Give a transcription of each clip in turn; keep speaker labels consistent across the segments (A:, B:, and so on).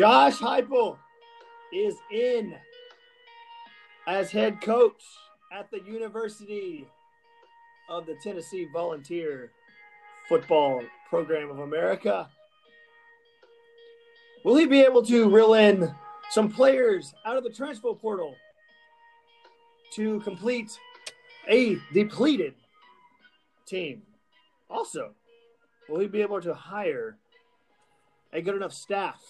A: Josh Heupel is in as head coach at the University of the Tennessee Volunteer Football Program of America. Will he be able to reel in some players out of the transfer portal to complete a depleted team? Also, will he be able to hire a good enough staff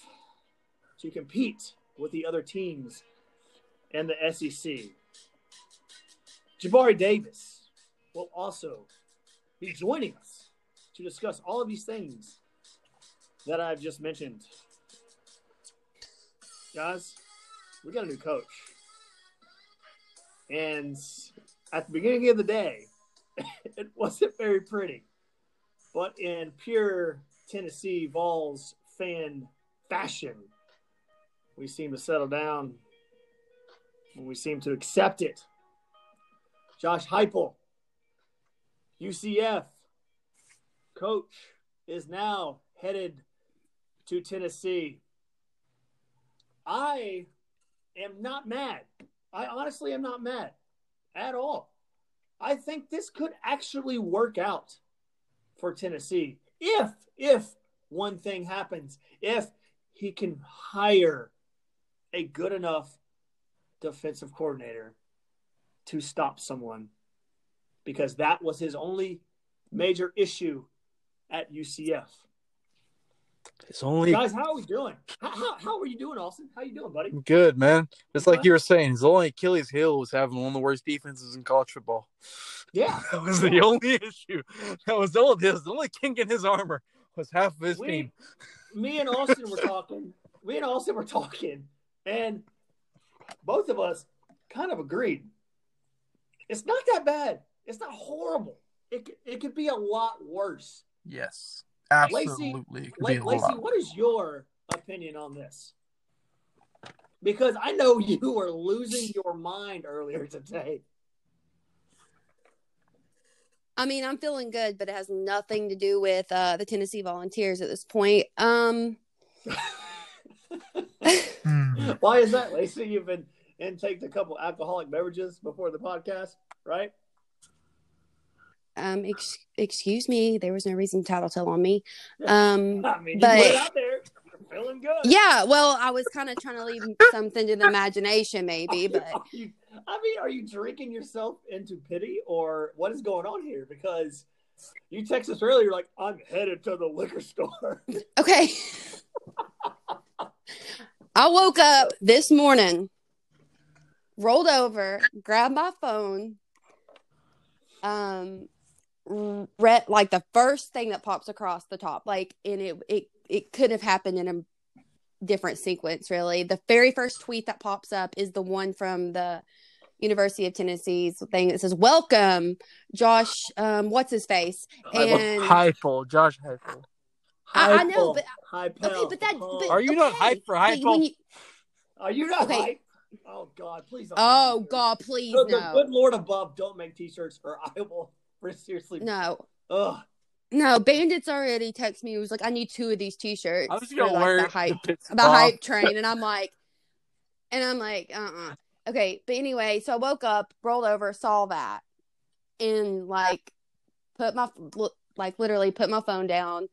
A: to compete with the other teams and the SEC? Jabari Davis will also be joining us to discuss all of these things that I've just mentioned. Guys, we got a new coach. And at the beginning of the day, it wasn't very pretty. But in pure Tennessee Vols fan fashion, we seem to settle down we seem to accept it. Josh Heupel, UCF coach, is now headed to Tennessee. I am not mad. I honestly am not mad at all. I think this could actually work out for Tennessee if if one thing happens, if he can hire a good enough defensive coordinator to stop someone because that was his only major issue at UCF.
B: It's only
A: Guys, how are we doing? How, how, how are you doing, Austin? How you doing, buddy?
B: good, man. Just like you were saying, his only Achilles heel was having one of the worst defenses in college football.
A: Yeah.
B: That was the only issue. That was all it is. The only kink in his armor was half of his
A: We,
B: team.
A: me and Austin were talking. Me and Austin were talking, and both of us kind of agreed. It's not that bad. It's not horrible. It, it could be a lot worse.
B: Yes, absolutely. It could
A: La- Lacey, what is your opinion on this? Because I know you were losing your mind earlier today.
C: I mean, I'm feeling good, but it has nothing to do with uh, the Tennessee Volunteers at this point. Um.
A: Why is that, Lacey? You've been intaked a couple alcoholic beverages before the podcast, right?
C: um, ex- excuse me, there was no reason to tattletale on me. Um,
A: I mean,
C: But-
A: you out there. Feeling good.
C: yeah, well, I was kind of trying to leave something to the imagination, maybe, but
A: Are you- I mean, are you drinking yourself into pity, or what is going on here? Because you texted us earlier, like I'm headed to the liquor store.
C: okay. I woke up this morning, rolled over, grabbed my phone, um, read like the first thing that pops across the top, like, and it it it could have happened in a different sequence, really. The very first tweet that pops up is the one from the University of Tennessee's thing that says, "Welcome, Josh. Um, what's his face?" And
B: Heupel, Josh Heupel.
C: I- I know, but-
A: High
C: okay, but that but,
B: Are you not
C: okay,
B: hyped for
C: but
B: Heupel?
C: when you-
A: Are you not
C: Okay.
A: hype? Oh God, please. Don't
C: Oh
A: make t-shirts.
C: God, please
A: The, the
C: no,
A: good Lord above, don't make T-shirts, or I will seriously.
C: no,
A: Ugh.
C: no. Bandits already text me. He was like, "I need two of these T-shirts."
B: I was
C: for,
B: gonna
C: like,
B: wear
C: the
B: it.
C: hype,
B: to piss
C: the
B: him off.
C: hype train, and I'm like, and I'm like, uh, uh Okay, but anyway, so I woke up, rolled over, saw that, and like, put my like literally put my phone down,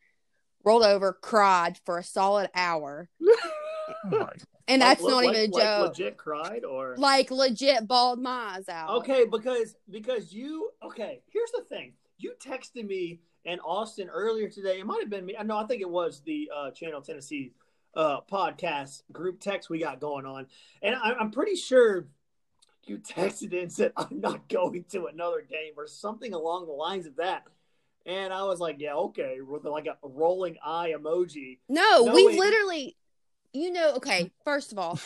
C: rolled over, cried for a solid hour,
B: Oh
C: and
A: Like,
C: that's not
A: like-
C: even a joke.
A: like legit cried, or
C: Like legit bawled my eyes out.
A: Okay, because because you okay. Here's the thing: you texted me and Austin earlier today. It might have been me. I know. I think it was the uh, Channel Tennessee uh, podcast group text we got going on, and I, I'm pretty sure you texted and said, "I'm not going to another game" or something along the lines of that. And I was like, "Yeah, okay," with like a rolling eye emoji.
C: No,
A: No,
C: we've literally, you know, okay, first of all,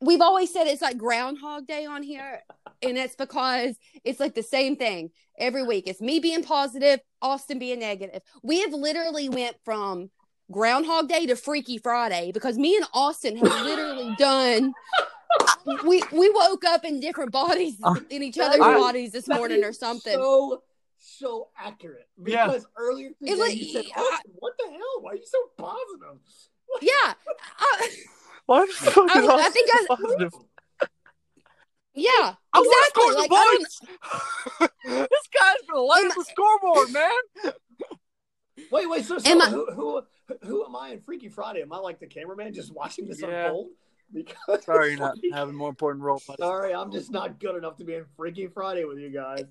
C: we've always said it's like Groundhog Day on here. And that's because it's like the same thing every week. It's me being positive, Austin being negative. We have literally went from Groundhog Day to Freaky Friday because me and Austin have literally done. We we woke up in different bodies uh, in each other's
A: I-
C: bodies this morning or something.
A: So so accurate
B: Yeah.
A: because earlier today
C: like-
A: you said,
C: I-
A: "Austin, "What the hell? Why are you so positive?"
C: Yeah, I,
B: Why the fuck
C: I-
B: is
C: I
B: Austin
C: think I-
B: positive?
C: yeah,
B: I
C: exactly.
B: score
C: Like,
B: the
C: I don't-
B: points. this guy's gonna light up the scoreboard, man.
A: Wait, wait. So, so
C: Am I-
A: who, who who am I in Freaky Friday? Am I like the cameraman just watching this
B: Yeah.
A: unfold? Because
B: Sorry, you're not having more important role.
A: Sorry, I'm just not good enough to be in Freaky Friday with you guys.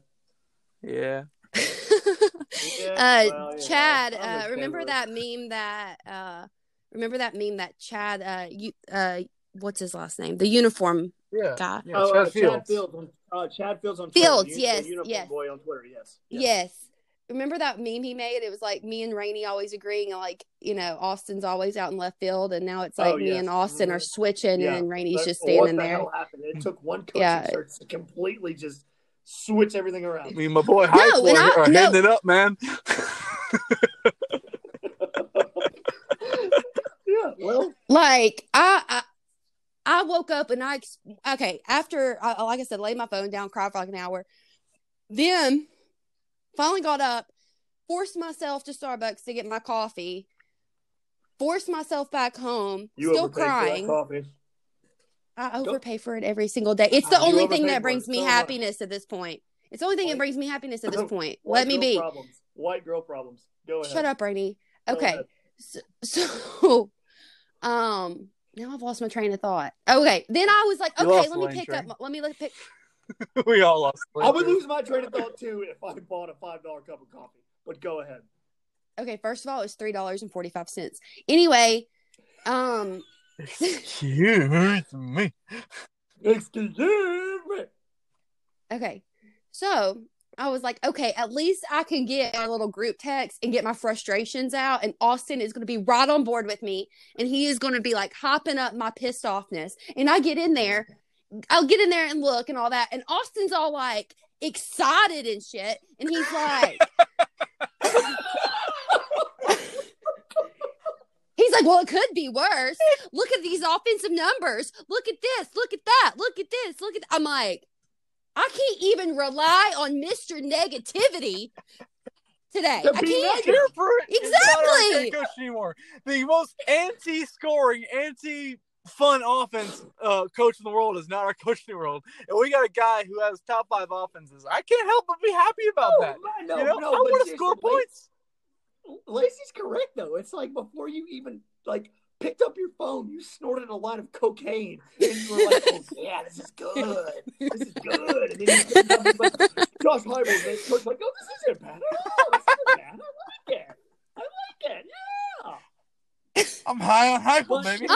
B: Yeah.
A: Yeah,
C: uh,
A: well, you know,
C: Chad, uh, remember that meme that uh, remember that meme that Chad, uh, you, uh, what's his last name? The uniform
B: Yeah.
C: guy.
B: Yeah,
A: oh,
B: Chad
A: uh,
B: Fields.
A: Chad Fields on uh, Chad Fields on Twitter.
C: Fields,
A: the,
C: yes,
A: uniform
C: yes.
A: boy on Twitter. Yes,
C: Yes. Remember that meme he made? It was like me and Rainey always agreeing, and like you know, Austin's always out in left field, and now it's like
A: Oh,
C: me
A: yes.
C: and Austin are switching,
A: Yeah.
C: and Rainey's
A: But
C: just
A: what
C: standing
A: the
C: there.
A: hell happened? It took one coaching
C: Yeah.
A: search to completely just switch everything around.
B: Me and my boy Hype
C: No, and
B: are,
C: I-
B: are
C: no.
B: hitting it up, man.
A: yeah, well,
C: Like I, I, I woke up and I okay after I, like I said, laid my phone down, cried for like an hour, then finally got up, forced myself to Starbucks to get my coffee, forced myself back home,
A: you
C: still
A: overpaid for
C: crying.
A: Coffee.
C: I overpay for it every single day. It's the
A: You
C: only thing that brings me
A: so much.
C: happiness at this point. It's the only thing that brings me happiness at this point.
A: White
C: Let me be.
A: Problems. White girl problems. Go ahead.
C: Shut up, Rainey.
A: Go
C: Okay. So, so um now I've lost my train of thought. Okay. Then I was like,
B: You
C: okay, let me pick
B: train.
C: up let me look pick
B: we all lost.
A: I would lose my train of thought too if I bought a five dollar cup of coffee. But go ahead.
C: Okay, first of all, it's three dollars and forty five cents. Anyway, um
B: Excuse me.
A: Excuse me.
C: Okay. So I was like, okay, at least I can get a little group text and get my frustrations out. And Austin is going to be right on board with me. And he is going to be like hopping up my pissed offness. And I get in there, I'll get in there and look and all that. And Austin's all like excited and shit. And he's like, He's like, well, it could be worse. Look at these offensive numbers. Look at this. Look at that. Look at this. Look at. I'm like, I can't even rely on Mister Negativity today.
A: To
C: I
A: be
C: can't.
A: negative.
B: Here for it. Our
C: Exactly.
B: coach anymore. The most anti-scoring, anti-fun offense uh, coach in the world is not our coach in the world, and we got a guy who has top five offenses. I can't help but be happy about that.
A: No,
B: you know,
A: no,
B: I want to score
A: seriously,
B: points.
A: Lacey's correct though. It's like before you even like picked up your phone, you snorted a lot of cocaine, and you were like, "Oh yeah, this is good. This is good." And then you picked up like, Josh Heupel, and then coach like, "Oh, this isn't bad. Oh, this isn't bad. I like it. I like it. Yeah."
B: I'm high on hype,
A: But,
B: baby.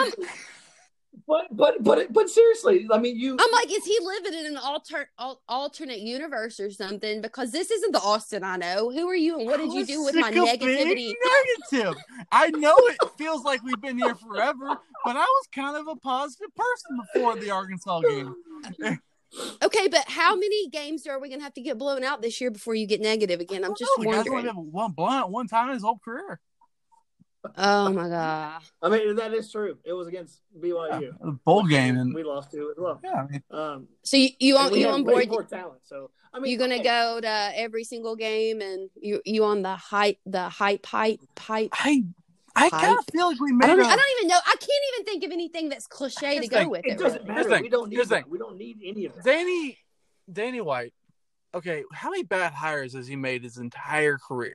C: I'm-
A: but but but but seriously, I mean, you.
C: I'm like, is he living in an alter al- alternate universe or something? Because this isn't the Austin I know. Who are you and what did you do with my negativity?
B: Negative. I know it feels like we've been here forever, but I was kind of a positive person before the Arkansas game.
C: Okay, but how many games are we gonna have to get blown out this year before you get negative again? I'm just
B: the guy's only
C: wondering.
B: one blunt one time in his whole career.
C: Oh my god.
A: I mean, that is true. It was against BYU.
B: A bowl game and
A: we lost to as well.
B: yeah, I mean,
A: Um,
C: So you you on you on board?
A: more talent. So I mean,
C: you gonna
A: okay.
C: go to every single game and you you on the hype the hype hype hype?
B: I I kind
C: Hype.
B: of feel like we
C: I don't,
B: a
C: I don't even know. I can't even think of anything that's cliche to
B: the
C: go
B: thing.
C: with
A: It
C: it.
A: doesn't
C: really.
A: matter.
B: thing.
A: We don't need
B: Here's the
A: that.
B: thing.
A: We don't need any of that.
B: Danny Danny White. Okay, how many bad hires has he made his entire career?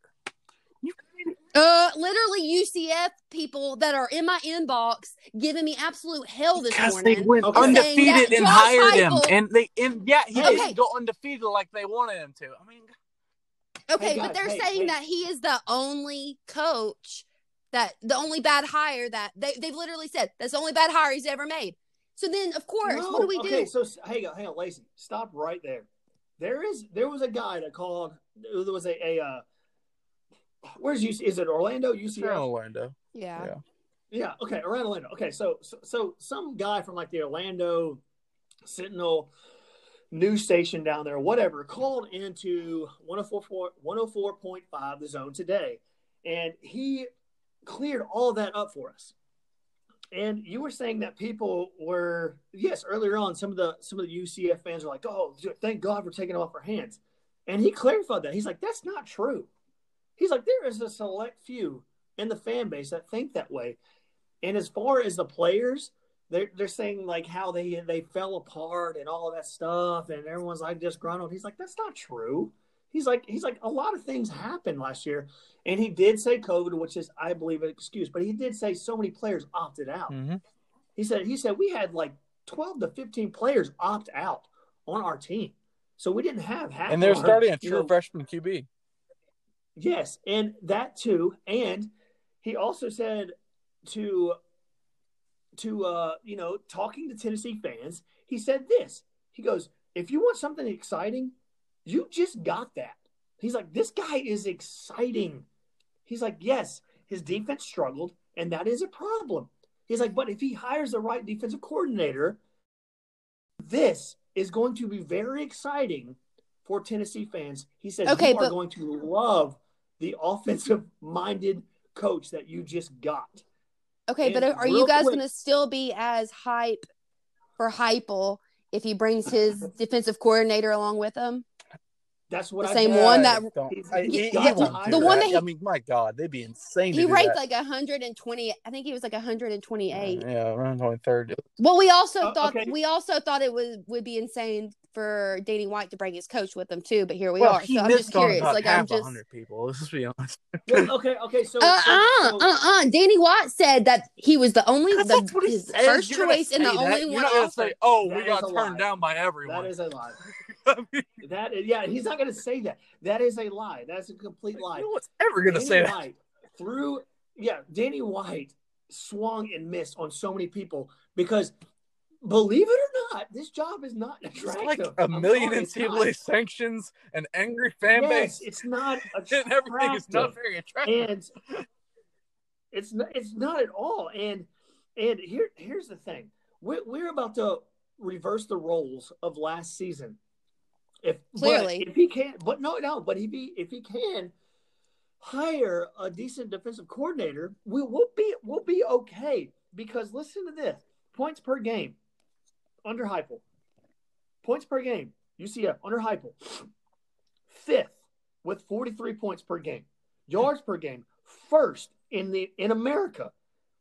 B: You
C: Uh, literally UCF people that are in my inbox giving me absolute hell this
B: because they went
A: Okay.
B: undefeated and
C: Josh
B: hired him, and they and yeah, he
C: Okay.
B: didn't go undefeated like they wanted him to. I mean,
C: Okay,
A: Hey,
C: but they're
A: hey,
C: saying
A: hey.
C: that he is the only coach that the only bad hire that they they've literally said that's the only bad hire he's ever made. So then, of course,
A: No,
C: what do we
A: okay,
C: do?
A: so hang on, hang on, Lacey. Stop right there. There is there was a guy that called. There was a a. Uh, where's UC? Is it Orlando? UCF?
B: Orlando.
C: Yeah.
B: Yeah.
A: Yeah. Okay. Around Orlando. Okay. So, so so some guy from like the Orlando Sentinel news station down there, whatever, called into 104 104.5 the zone today, and he cleared all that up for us. And you were saying that people were yes earlier on some of the some of the UCF fans were like, oh, thank God for taking it off our hands, and he clarified that he's like, that's not true. He's like, there is a select few in the fan base that think that way. And as far as the players, they're they're saying like how they they fell apart and all of that stuff, and everyone's like disgruntled. He's like, that's not true. He's like he's like a lot of things happened last year, and he did say COVID, which is I believe an excuse, but he did say so many players opted out.
B: Mhm.
A: He said he said we had like twelve to fifteen players opt out on our team, so we didn't have half.
B: And they're
A: our,
B: starting a
A: you
B: true
A: know,
B: freshman QB.
A: Yes, and that too. And he also said to to uh, you know, talking to Tennessee fans, he said this. He goes, "If you want something exciting, you just got that." He's like, "This guy is exciting." He's like, "Yes, his defense struggled, and that is a problem." He's like, "But if he hires the right defensive coordinator, this is going to be very exciting for Tennessee fans." He says,
C: Okay,
A: "You are going to love the offensive-minded coach that you just got."
C: Okay, but are you guys going to still be as hype for Heupel if he brings his defensive coordinator along with him?
A: That's what
C: The
A: I
C: same
A: said.
C: one that-
B: Don't- I- he- he
A: to
C: the one
A: that.
C: that he-
B: I mean, my God, they'd be insane.
C: He
B: do
C: ranked
B: that.
C: like 120. I think he was like 128.
B: Yeah, around twenty third.
C: Well, we also
A: Oh,
C: thought
A: okay.
C: we also thought it was would be insane for Danny White to bring his coach with him too. But here we
B: Well,
C: are.
B: he
C: So I'm just curious. Like I'm just.
B: hundred people. Let's be honest.
A: Well, okay, okay. So,
C: Uh
A: so-
C: uh
A: so-
C: uh uh. Danny White said that he was the only the, his
B: says.
C: first
B: You're
C: choice and the
B: say that.
C: only
B: You're
C: one
B: not gonna say, "Oh,
A: That
B: we got turned
A: lie.
B: down by everyone."
A: is a lie.
B: I mean,
A: That yeah, he's not going to say that. That is a lie. That's a complete lie.
B: no one's ever gonna
A: Danny
B: say that.
A: White threw, yeah, Danny White swung and missed on so many people because, believe it or not, this job is not
B: It's
A: attractive.
B: like a
A: I'm
B: million
A: it's
B: NCAA sanctions, an angry fan
A: Yes,
B: base,
A: it's not
B: and everything is not
A: attractive.
B: very attractive.
A: and it's not it's not at all and and here here's the thing we're, we're about to reverse the roles of last season if
C: Clearly.
A: if he can but no no but he be if he can hire a decent defensive coordinator we will be we'll be okay because listen to this points per game under Heupel points per game UCF under Heupel fifth with 43 points per game yards per game first in the in America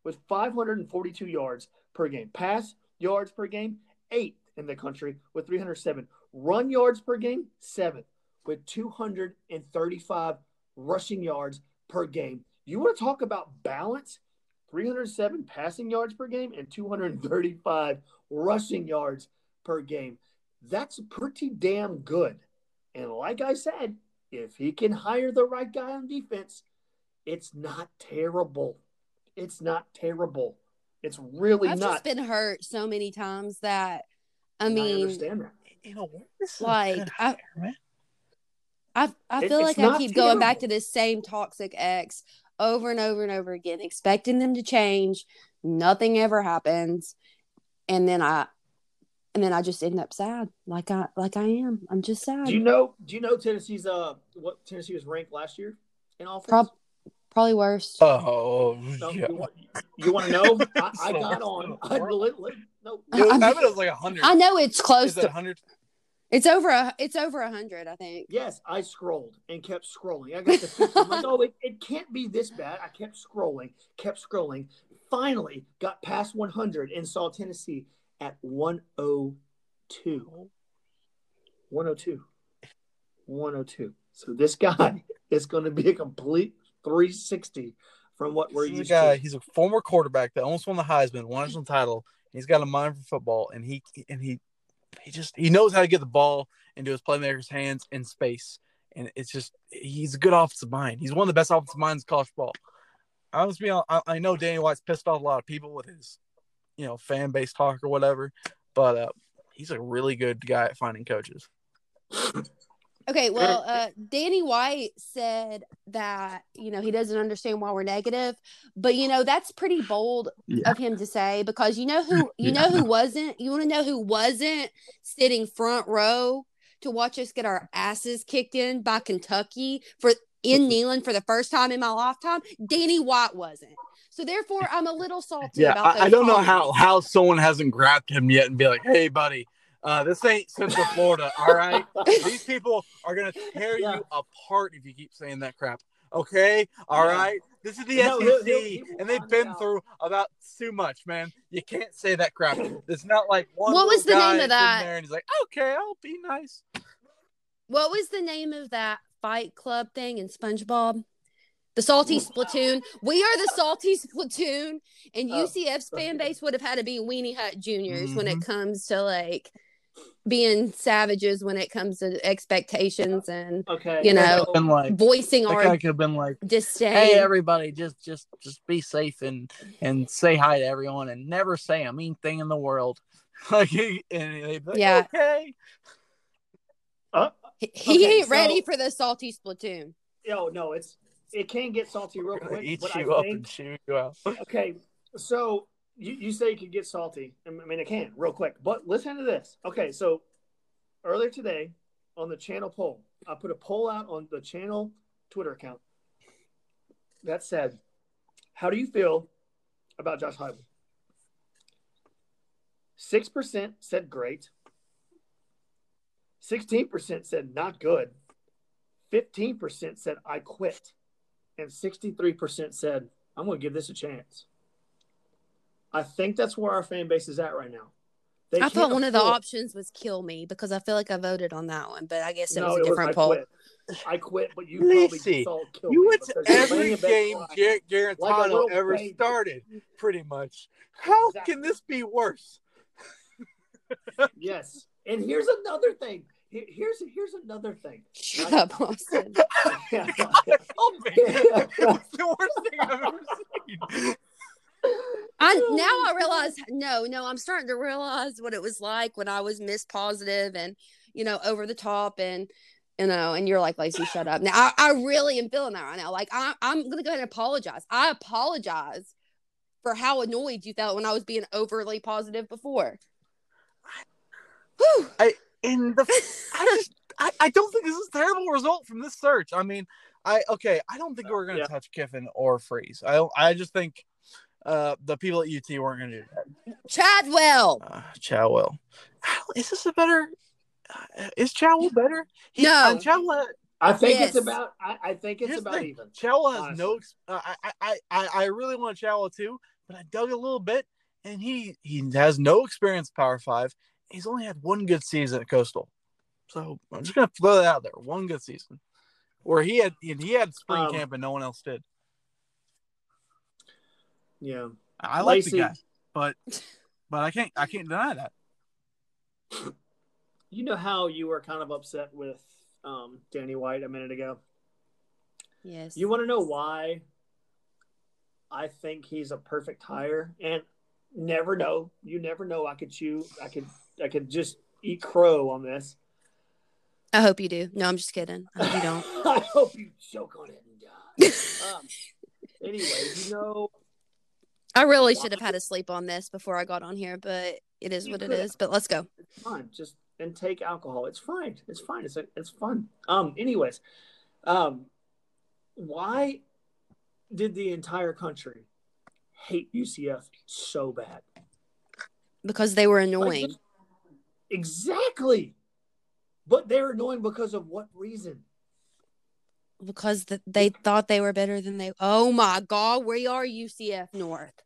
A: with 542 yards per game. Pass yards per game, eighth in the country with 307. Run yards per game, seventh with 235 rushing yards per game. You want to talk about balance? 307 passing yards per game and 235 rushing yards per game. That's pretty damn good. And like I said, if he can hire the right guy on defense, it's not terrible. It's not terrible. It's really
C: I've
A: not.
C: just been hurt so many times that I mean,
A: understand that.
B: You know, what? This is
C: like,
B: kinda
C: I-
B: fair, man.
C: I I feel
A: it's
C: like I
A: not
C: keep going back to this same toxic ex over and over and over again, expecting them to change. Nothing ever happens, and then I, and then I just end up sad, like I like I am. I'm just sad.
A: Do you know? Do you know Tennessee's uh what Tennessee was ranked last year in offense?
C: Prob- Probably worse.
B: Oh,
A: No,
B: yeah.
A: you, want, you want to know? I, I got on. I,
B: worse.
A: li- li- no,
B: It was,
C: I
B: I bet it was like hundred.
C: I know it's close
B: Is
C: to.
B: hundred?
C: It's over a. It's over a hundred. I think.
A: Yes, I scrolled and kept scrolling. I got the 50. Like, oh, it, it can't be this bad. I kept scrolling, kept scrolling. Finally, got past 100 and saw Tennessee at 102. 102. 102. So this guy is going to be a complete 360 from what we're
B: This is a
A: used
B: guy.
A: to.
B: He's a former quarterback that almost won the Heisman, won a national title. He's got a mind for football, and he and he he just he knows how to get the ball into his playmakers' hands in space. And it's just he's a good offensive mind. He's one of the best offensive minds in college football. I was being I, I know Danny White's pissed off a lot of people with his you know fan base talk or whatever, but uh, he's a really good guy at finding coaches.
C: Okay, well, uh, Danny White said that you know he doesn't understand why we're negative, but you know that's pretty bold
B: Yeah.
C: of him to say because you know who you
B: Yeah.
C: know who wasn't you want to know who wasn't sitting front row to watch us get our asses kicked in by Kentucky for in Neyland for the first time in my lifetime. Danny White wasn't, so therefore I'm a little salty.
B: Yeah,
C: about
B: I, I don't know how how someone hasn't grabbed him yet and be like, "Hey, buddy, uh, this ain't Central Florida, all right? These people are gonna tear
A: Yeah.
B: you apart if you keep saying that crap." Okay, all
A: Yeah.
B: right. This is the
A: No,
B: SEC,
A: he'll- he'll- he will
B: and they've been through about too much, man. You can't say that crap. It's not like one.
C: What was the name of that?
B: There and he's like, okay, I'll be nice.
C: What was the name of that Fight Club thing in SpongeBob? The Salty Spitoon. We are the Salty Spitoon, and
A: Oh,
C: UCF's fan base would have had to be Weenie Hut Juniors when it
B: Mhm.
C: comes to like being savages when it comes to expectations and
A: Okay.
C: You know,
A: so-
B: Been like,
C: voicing our
B: guy could have been like,
C: disdain.
B: hey, everybody, just just just be safe and and say hi to everyone and never say a mean thing in the world. Like, he- and they'd like,
C: Yeah.
B: okay.
C: Uh, he he
A: Okay,
C: ain't ready for the Salty Spitoon.
A: Yo, no, it's it can get salty real quick.
B: eat
A: but
B: you
A: I
B: up
A: think,
B: and chew you out.
A: okay, so you, you say it could get salty. I mean, it can real quick. But listen to this. Okay, so earlier today on the channel poll, I put a poll out on the channel Twitter account that said, "How do you feel about Josh Heupel?" Six percent said great. Sixteen percent said not good. Fifteen percent said I quit, and sixty-three percent said I'm going to give this a chance. I think that's where our fan base is at right now. They
C: I thought
A: can't
C: one of the
A: afford-
C: options was kill me because I feel like I voted on that one, but I guess it
A: No,
C: was a
A: it
C: different
A: I
C: poll.
A: Quit. I quit, but you
B: Lacey,
A: probably saw kill
B: You
A: me
B: went to every
A: laying in bed
B: game
A: crying.
B: Gar- Guarantano
A: little
B: ever
A: baby.
B: started, pretty much. How
A: Exactly.
B: can this be worse?
A: Yes, and here's another thing. Here's here's another thing.
C: Shut up, Austin.
B: God, oh man, it's the worst thing I've ever seen.
C: I now I realize no, no, I'm starting to realize what it was like when I was miss positive and you know over the top and you know and you're like Lacey, shut up. Now I, I really am feeling that right now. Like I, I'm gonna go ahead and apologize. I apologize for how annoyed you felt when I was being overly positive before. Whew.
B: In the I just I, I don't think this is a terrible result from this search. I mean, I okay, I don't think uh, we're gonna
A: Yeah.
B: touch Kiffin or Freeze. I I just think uh the people at UT weren't gonna do that.
C: Chadwell.
B: Uh Chadwell. How- Is this a better uh, is Chadwell better?
C: No.
B: uh, Chadwell
A: I think
C: Yes.
A: it's about. I, I think it's
B: Here's
A: about
B: thing.
A: even.
B: Chadwell has no.
A: honestly.
B: ex- Uh, I, I I I really want Chadwell too, but I dug a little bit, and he he has no experience Power Five. He's only had one good season at Coastal, so I'm just gonna throw that out there. One good season, where he had and he had spring
A: Um,
B: camp and no one else did.
A: Yeah.
B: I like
A: Lacey-
B: the guy, but but I can't I can't deny that.
A: You know how you were kind of upset with um, Danny White a minute ago.
C: Yes.
A: You want to know why I think he's a perfect hire? And never know. You never know. I could chew. I could. I could just eat crow on this.
C: I hope you do. No, I'm just kidding. I hope you don't.
A: I hope you choke on it and die. um, anyway, you know,
C: I really should have had a sleep on this before I got on here, but it is
A: You
C: what it is. But let's go.
A: it's fine. Just and take alcohol. It's fine. It's fine. It's it's fun. Um. Anyways, um, why did the entire country hate UCF so bad?
C: Because they were annoying.
A: just- exactly. But they're annoying because of what reason?
C: because th- they thought they were better than they. Oh my God, we are UCF North.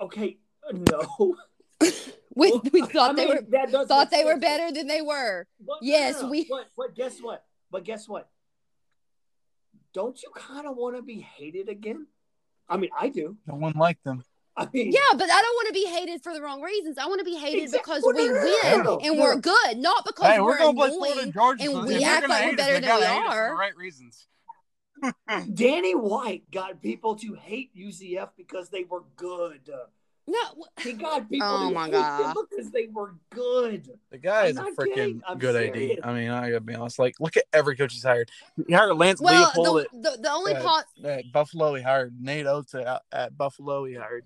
A: Okay, uh, no.
C: We,
A: Well,
C: we thought
A: I
C: they
A: mean,
C: were
A: that
C: thought
A: make
C: they were better than they were.
A: But,
C: Yes, we-
A: But, but guess what? But guess what? Don't you kind of want to be hated again? I mean, I do.
B: No one liked them.
A: I mean,
C: Yeah, but I don't want to be hated for the wrong reasons. I want to be hated
A: Exactly.
C: because we
A: no, no,
C: win
A: no, no,
C: and
A: no.
C: we're good, not because
B: Hey,
C: we're,
B: we're gonna play Florida
C: annoying.
B: Georgia,
C: and we act like we're
B: hate us,
C: better than
B: gotta
C: we
B: hate for
C: are.
B: the right reasons.
A: Danny White got people to hate UCF because they were good.
C: No,
A: He got people
C: Oh
A: to
C: my
A: hate
C: God.
A: them because they were good.
B: The guy
A: I'm
B: is a freaking good
A: serious.
B: AD. I mean, I gotta be honest. Like, look at every coach he's hired. He hired Lance
C: well,
B: Leipold
C: the, the, the only pot.
B: at, at Buffalo. He hired Nate Oates at, at Buffalo. He hired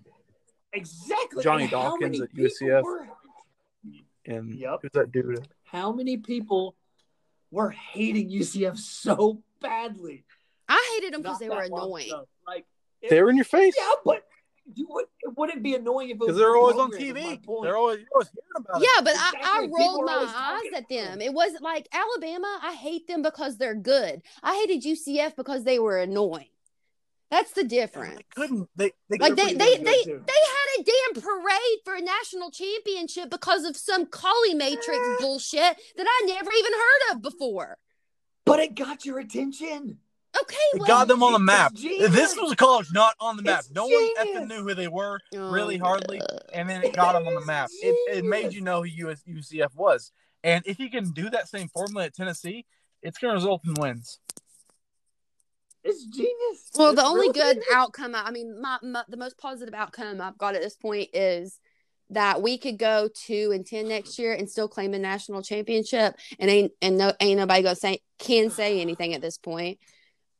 A: Exactly.
B: Johnny
A: And
B: Dawkins at UCF.
A: were-
B: and
A: Yep.
B: who's that dude?
A: how many people were hating UCF so badly?
C: I hated them because they were annoying.
A: ago. Like it-
B: They were in your face.
A: Yeah, but You would it wouldn't be annoying if it was
B: Because they're always on
A: program, is my
B: TV. They're always, you're always hearing about it.
C: Yeah, but I, I rolled my eyes at them.
A: them.
C: It wasn't like Alabama. I hate them because they're good. I hated UCF because they were annoying. That's the difference.
B: They couldn't. They, they
C: Like
A: They're
C: they they they, they had a damn parade for a national championship because of some Colley Matrix bullshit that I never even heard of before.
A: But it got your attention.
C: Okay,
B: They
C: well,
B: got them on the map.
A: genius.
B: This was a college not on the map.
A: It's
B: no one effing
A: genius.
B: knew who they were,
C: Oh,
B: really hardly, and then it got them on the map. It, it made you know who US, UCF was. And if you can do that same formula at Tennessee, it's going to result in wins.
A: It's genius.
C: Well,
A: It's
C: the only good
A: genius.
C: outcome, I mean, my, my the most positive outcome I've got at this point is that we could go two and ten next year and still claim a national championship, and ain't and no ain't nobody gonna say can say anything at this point.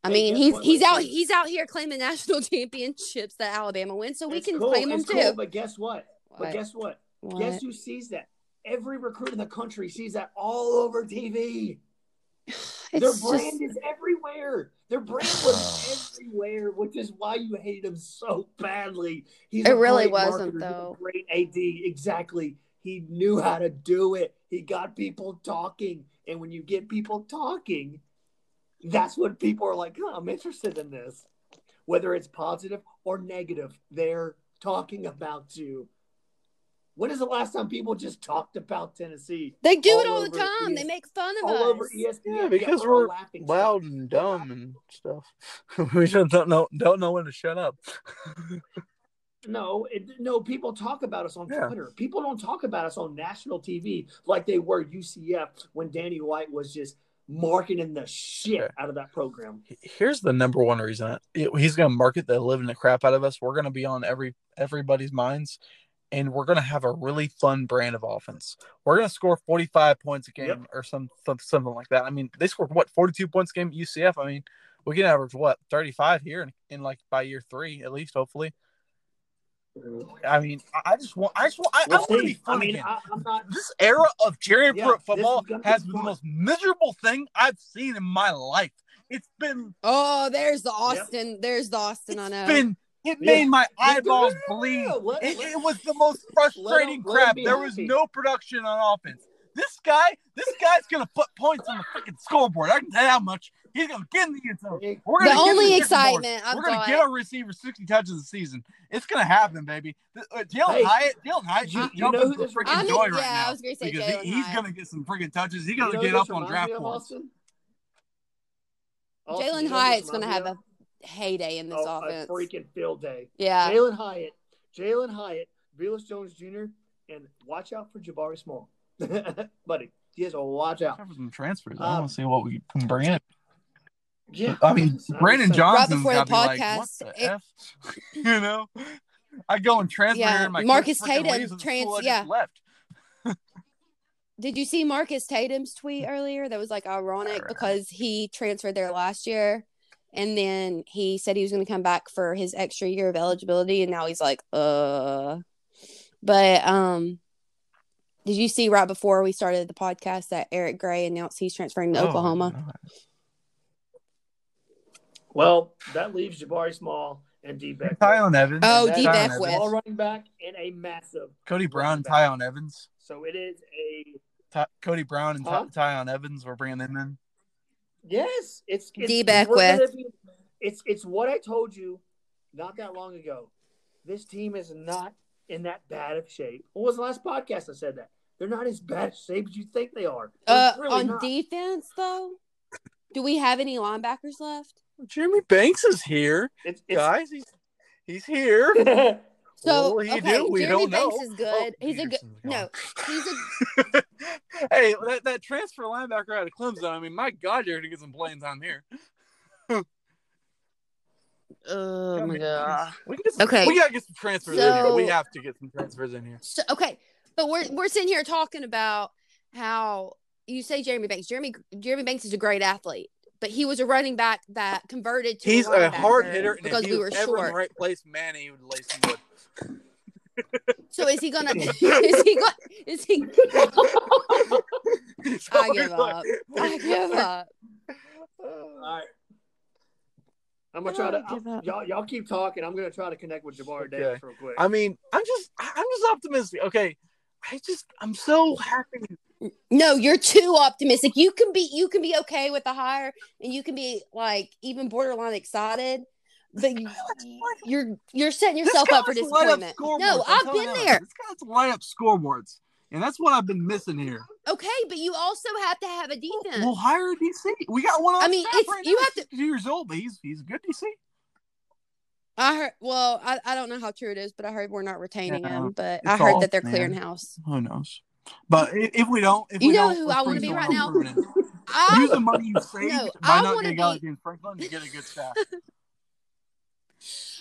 C: I mean, he's
A: what?
C: he's out he's out here claiming national championships that Alabama wins, so we
A: It's
C: can
A: cool,
C: claim them
A: it's
C: too.
A: cool, but guess what? But guess what?
C: What?
A: Guess who sees that? Every recruit in the country sees that all over TV. Their brand
C: just
A: is everywhere. Their brand was everywhere, which is why you hated him so badly. He's
C: It really wasn't,
A: marketer.
C: Though.
A: Great AD, exactly. He knew how to do it. He got people talking, and when you get people talking, that's when people are like, "Huh, "I'm interested in this." Whether it's positive or negative, they're talking about you. When is the last time people just talked about Tennessee?
C: they do it
A: all
C: all the time.
A: ES
C: They make fun of
A: all
C: us.
A: over E ESPN.
B: Yeah, because
A: we're
B: we're Loud
A: stock.
B: and dumb and stuff. we just don't know don't know when to shut up.
A: No, it, no. People talk about us on
B: Yeah.
A: Twitter. People don't talk about us on national TV like they were UCF when Danny White was just marketing the shit
B: Okay.
A: out of that program.
B: Here's the number one reason he's going to market the living the crap out of us. We're going to be on every everybody's minds, and we're going to have a really fun brand of offense. We're going to score 45 points a game
A: Yep.
B: or some some- something like that. I mean, they scored what 42 points a game at UCF. I mean, we can average what 35 here in, in like by year three at least, hopefully. I mean, I I just want, I just want, I, I
A: We'll
B: want to be fun
A: I mean,
B: again.
A: I, I'm not.
B: this era of Jerry
A: Yeah,
B: Pruitt football
A: is be
B: has been the most miserable thing I've seen in my life. It's been
C: Oh, there's the Austin. There's the Austin. I know.
B: it's been it
A: Yeah.
B: made my eyeballs bleed.
A: let-
B: It,
A: let-
B: it was the most frustrating
A: let 'em
B: crap.
A: be
B: There was
A: happy.
B: no production on offense. This guy, this guy's gonna put points on the freaking scoreboard. I can tell you how much. He's gonna get in the end zone. We're gonna get
C: only
B: the
C: excitement I've
B: We're gonna get our receiver 60 touches a season. It's gonna happen, baby. Th- uh, Jalin
A: Hey,
B: Hyatt, Jalin Hyatt,
A: you- you know
B: jumping
A: who this
B: freaking
C: I'm in-
B: joy right
C: yeah,
B: now.
C: I was gonna say
B: because
C: Jalin
B: he, he's
C: Hyatt.
B: gonna get some freaking touches. He's gonna
A: know
B: get up on draft
A: me
B: points.
A: Austin? Austin,
C: Jalin
A: you know who this
C: Hyatt's going to have a heyday in this
A: Oh,
C: offense.
A: A freaking field day.
C: Yeah.
A: Jalin Hyatt, Jalin Hyatt, Velas Jones Jr., and watch out for Jabari Small, buddy. He has a watch out.
B: For some transfers. I
A: Um,
B: want to see what we can bring in.
A: Yeah,
B: I mean, Brandon
A: just saying.
B: Johnson's
C: before the
B: got like, what
C: podcast,
B: the
C: it-
B: f? you know, I go and transfer
C: Yeah,
B: my
C: Marcus Tatum
B: leaves
C: trans-
B: school I just
C: yeah.
B: left.
C: Did you see Marcus Tatum's tweet earlier? That was like ironic
B: read
C: because he transferred there last year and then he said he was going to come back for his extra year of eligibility and now he's like, uh. But um did you see right before we started the podcast that Eric Gray announced he's transferring to
B: Oh,
C: Oklahoma?
B: no.
A: Well, that leaves Jabari Small and D. Beck.
B: Tiyon Evans.
C: Oh,
A: And
C: D.
A: that's
B: Tiyon
C: Beckwith.
B: Evans.
A: All running back and a massive.
B: Cody Brown, and
A: running.
B: Tiyon Evans.
A: So it is a
B: Ty- Cody Brown and
A: Huh?
B: Ty Tiyon Evans. We're bringing them in.
A: yes. It's, it's
C: D.
A: we're be- It's it's what I told you not that long ago. This team is not in that bad of shape. What was the last podcast I said that? They're not as bad of shape as you think they are. They're
C: Uh
A: really
C: on
A: not.
C: defense though? Do we have any linebackers left?
B: Jeremy Banks is here,
A: It's, it's,
B: guys. He's he's here.
C: So
B: What will he
C: okay,
B: do? We
C: Jeremy
B: don't know.
C: Banks is oh, good.
B: Oh,
C: he's a good
B: Peterson's gone.
C: no. He's a
B: hey, that, that transfer linebacker out of Clemson. I mean, my God, you're gonna get some playing time here.
C: oh my god.
B: We can get some,
C: Okay.
B: we gotta get some transfers in here. We have to get some transfers in here.
C: So okay, but we're we're sitting here talking about how you say Jeremy Banks. Jeremy Jeremy Banks is a great athlete, but he was a running back that converted to
B: He's
C: a,
B: a hard
C: linebacker
B: hitter, and
C: because
B: if
C: we
B: was
C: were
B: ever in
C: short.
B: the right place, man, he would lay some wood.
C: So is he gonna? is he going? Is he? I give up. I give up.
A: All right. I'm gonna try to I'll- y'all. Y'all keep talking. I'm gonna try to connect with Jabari
B: Okay.
A: Davis real quick.
B: I mean, I'm just I'm just optimistic. Okay, I just I'm so happy.
C: No, you're too optimistic. You can be you can be okay with the hire, and you can be like even borderline excited. But you, you're you're setting yourself up for disappointment. No, I've been there.
B: This guy's light up scoreboards, and that's what I've been missing here.
C: Okay, but you also have to have a defense.
B: We'll hire a DC. We got one on
C: I mean, it's-
B: right
C: you
B: now.
C: have to-
B: He's 52 years old, but he's he's a good DC.
C: I heard. Well, I, I don't know how true it is, but I heard we're not retaining
B: Yeah,
C: him. But I heard
B: all-
C: that they're
B: man.
C: clearing house.
B: Who knows? But i- if we don't, if
C: You
B: we
C: know
B: don't,
C: who I wanna be right now?
B: else permanent. Use
C: I
B: the money you saved
C: No,
B: by
C: I
B: not
C: wanna
B: getting
C: be-
B: out James Franklin to get a good staff.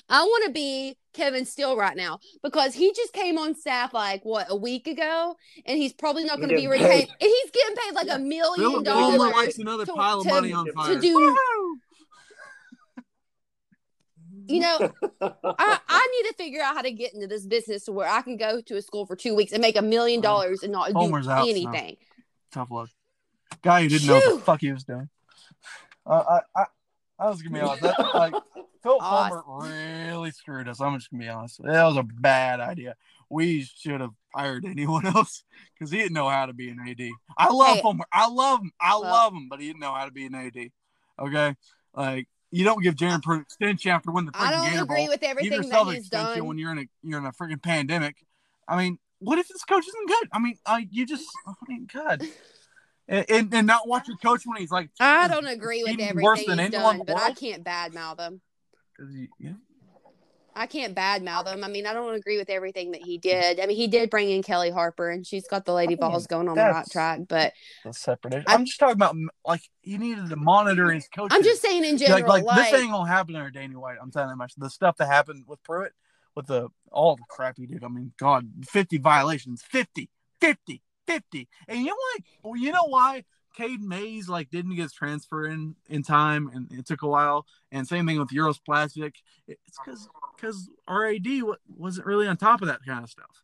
C: I want to be Kevin Steele right now because he just came on staff like what a week ago, and he's probably not going to be
A: getting
C: retained.
A: paid.
C: He's getting paid like a million
B: Phillip Fulmer
C: dollars
B: likes another
C: to-
B: pile of
C: to-
B: money on fire.
C: to do. You know, I, I need to figure out how to get into this business to where I can go to a school for two weeks and make a million dollars and not
B: Homer's
C: do
B: out, so.
C: anything.
B: Tough luck. Guy who didn't know what the fuck he was doing. Uh, I, I, I was gonna be honest. That, like, Phil
C: Awesome.
B: Fulmer really screwed us. I'm just gonna be honest. That was a bad idea. We should have hired anyone else because he didn't know how to be an AD. I love
C: Hey.
B: Fulmer. I love him. I
C: Well-
B: love him, but he didn't know how to be an AD. Okay, like you don't give Jaron Pruitt extension after winning the freaking
C: I don't
B: Gator
C: agree
B: Bowl.
C: with everything
B: yourself
C: that he's done.
B: when you're in a you're in a freaking pandemic. I mean, what if this coach isn't good? I mean, uh, you just I mean, God, and, and, and not watch your coach when he's like
C: I don't agree with everything
B: worse than
C: he's
B: anyone
C: done, but I can't badmouth him.
B: he- yeah.
C: I can't badmouth him. I mean, I don't agree with everything that he mm. did. I mean, he did bring in Kellie Harper, and she's got the lady
B: I mean,
C: balls going on the right track. But
B: That's separate.
C: I-
B: I'm just talking about like he needed to monitor his coaches.
C: I'm just saying in general,
B: like,
C: like,
B: like, this ain't gonna happen under Danny White. I'm telling you much. The stuff that happened with Pruitt, with the all the crap he did. I mean, God, 50 violations, 50, 50, 50. And you know what? Well, you know why? Cade Mays like didn't get his transfer in in time, and it took a while. And same thing with Uros Plavsic. It's because because RAD AD wasn't really on top of that kind of stuff.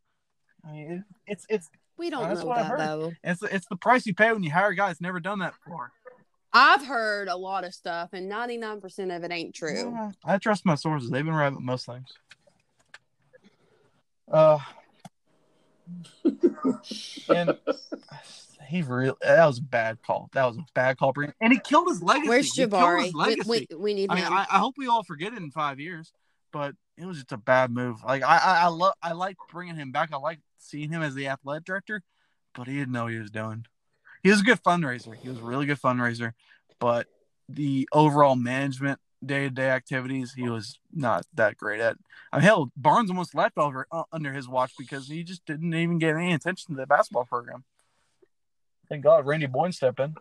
B: I mean, it, it's it's
C: we don't know that though.
B: it's it's the price you pay when you hire a guy that's never done that before.
C: I've heard a lot of stuff, and 99 percent of it ain't true.
B: Yeah, I trust my sources. They've been right with most things. Uh, and he really that was a bad call. That was a bad call, Brian. And he killed his legacy.
C: Where's
B: He killed
C: Jabari?
B: his
C: We, we, we need
B: I mean,
C: him.
B: I, I hope we all forget it in five years, but it was just a bad move. Like I, I, I love, I like bringing him back. I like seeing him as the athletic director, but he didn't know what he was doing. He was a good fundraiser. He was a really good fundraiser, but the overall management, day to day activities, he was not that great at. I mean, hell, Barnes almost left over uh, under his watch because he just didn't even get any attention to the basketball program. Thank God Randy Boyd stepped in.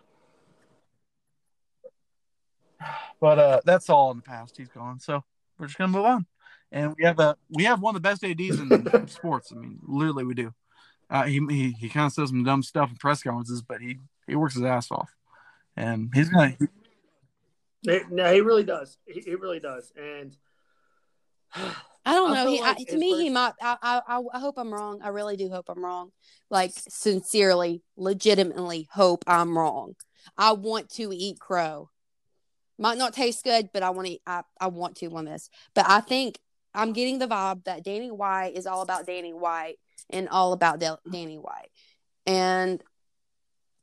B: But uh, that's all in the past. He's gone, so we're just gonna move on. And we have a we have one of the best ads in sports. I mean, literally, we do. Uh, he he, he kind of says some dumb stuff in press conferences, but he he works his ass off, and he's gonna.
A: It- no, he really does. He, he really does. And
C: I don't know.
A: feel
C: He,
A: like
C: I, to
A: his
C: me, he might. I, I, I- I hope I'm wrong. I really do hope I'm wrong. Like sincerely, legitimately hope I'm wrong. I want to eat crow. Might not taste good, but I want to. I I want to on this. But I think I'm getting the vibe that Danny White is all about Danny White and all about Del- Danny White, and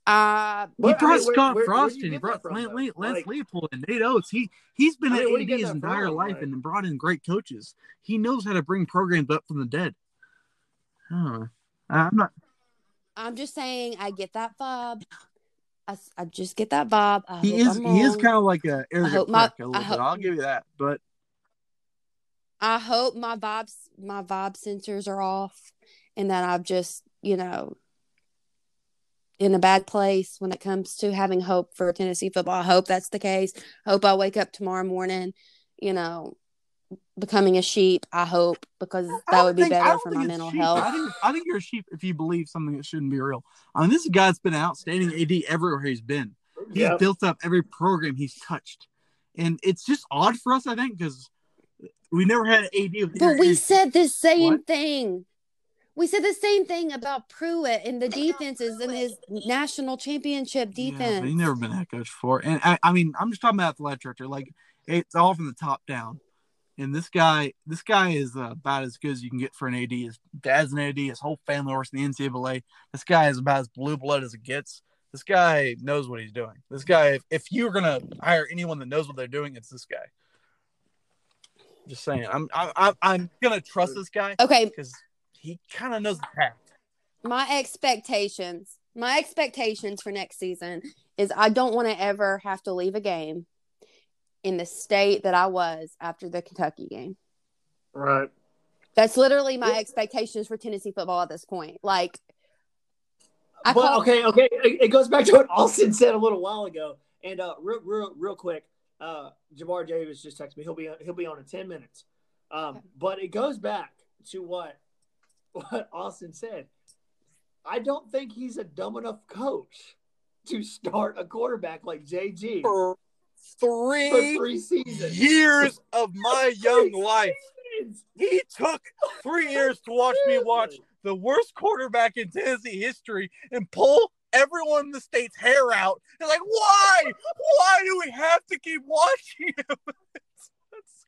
C: I.
B: He
A: Well, I
B: brought
A: mean, where-
B: Scott
A: where- where do
B: Frost and he brought
A: from,
B: Lance. Lance, Lance
A: Like-
B: Leipold and Nate Oates. He he's been
A: I mean,
B: at
A: where do
B: AD his entire
A: from?
B: life
A: Like-
B: and brought in great coaches. He knows how to bring programs up from the dead. Huh. I'm not.
C: I'm just saying, I get that vibe. I, I just get that vibe. I
B: He is he is kind of like a arrogant
C: my-
B: prick a little
C: hope-
B: bit. I'll give you that. But
C: I hope my vibes, my vibe sensors are off, and that I've just, you know, in a bad place when it comes to having hope for Tennessee football. I hope that's the case. hope I wake up tomorrow morning, you know, becoming a sheep. I hope because that would be
B: think-
C: better for my mental
B: sheep.
C: health.
B: I think I think you're a sheep if you believe something that shouldn't be real. I mean, this guy that's been an outstanding AD everywhere he's been. He's
A: yeah,
B: built up every program he's touched, and it's just odd for us, I think, because we never had an AD. With
C: But we
B: is-
C: said the same
B: What?
C: thing. We said the same thing about Pruitt and the defenses and his national championship
B: Yeah,
C: defense.
B: but he never been a head coach before, and I, I mean, I'm just talking about athletic director. Like It's all from the top down. And this guy, this guy is uh, about as good as you can get for an AD. His dad's an AD. His whole family works in the NCAA. This guy is about as blue blood as it gets. This guy knows what he's doing. This guy, if, if you're gonna hire anyone that knows what they're doing, it's this guy. Just saying, I'm I'm I'm gonna trust this guy
C: Okay,
B: because he kind of knows the path.
C: my expectations, my expectations for next season is I don't want to ever have to leave a game in the state that I was after the Kentucky game.
A: Right.
C: That's literally my
A: Yeah.
C: expectations for Tennessee football at this point. Like, I
A: But
C: call,
A: okay, okay, it, it goes back to what Austin said a little while ago. And uh, real, real, real quick, uh, Jabari Davis just texted me. He'll be he'll be on in ten minutes. Um,
C: Okay.
A: but it goes back to what what Austin said. I don't think he's a dumb enough coach to start a quarterback like JG
B: For
A: for
B: three
A: three seasons.
B: years of my young life,
A: seasons.
B: he took three years to watch me watch the worst quarterback in Tennessee history and pull everyone in the state's hair out. They're like, why? Why do we have to keep watching him? It's,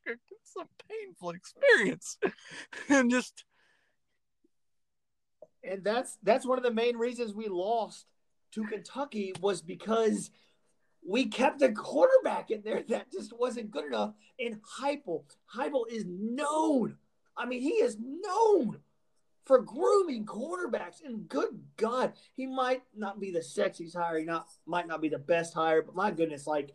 B: it's, it's a painful experience. And just
A: and that's that's one of the main reasons we lost to Kentucky was because we kept a quarterback in there that just wasn't good enough. And Heupel, Heupel is known. I mean, he is known for grooming quarterbacks. And good God, he might not be the sexiest hire, he not might not be the best hire, but my goodness, like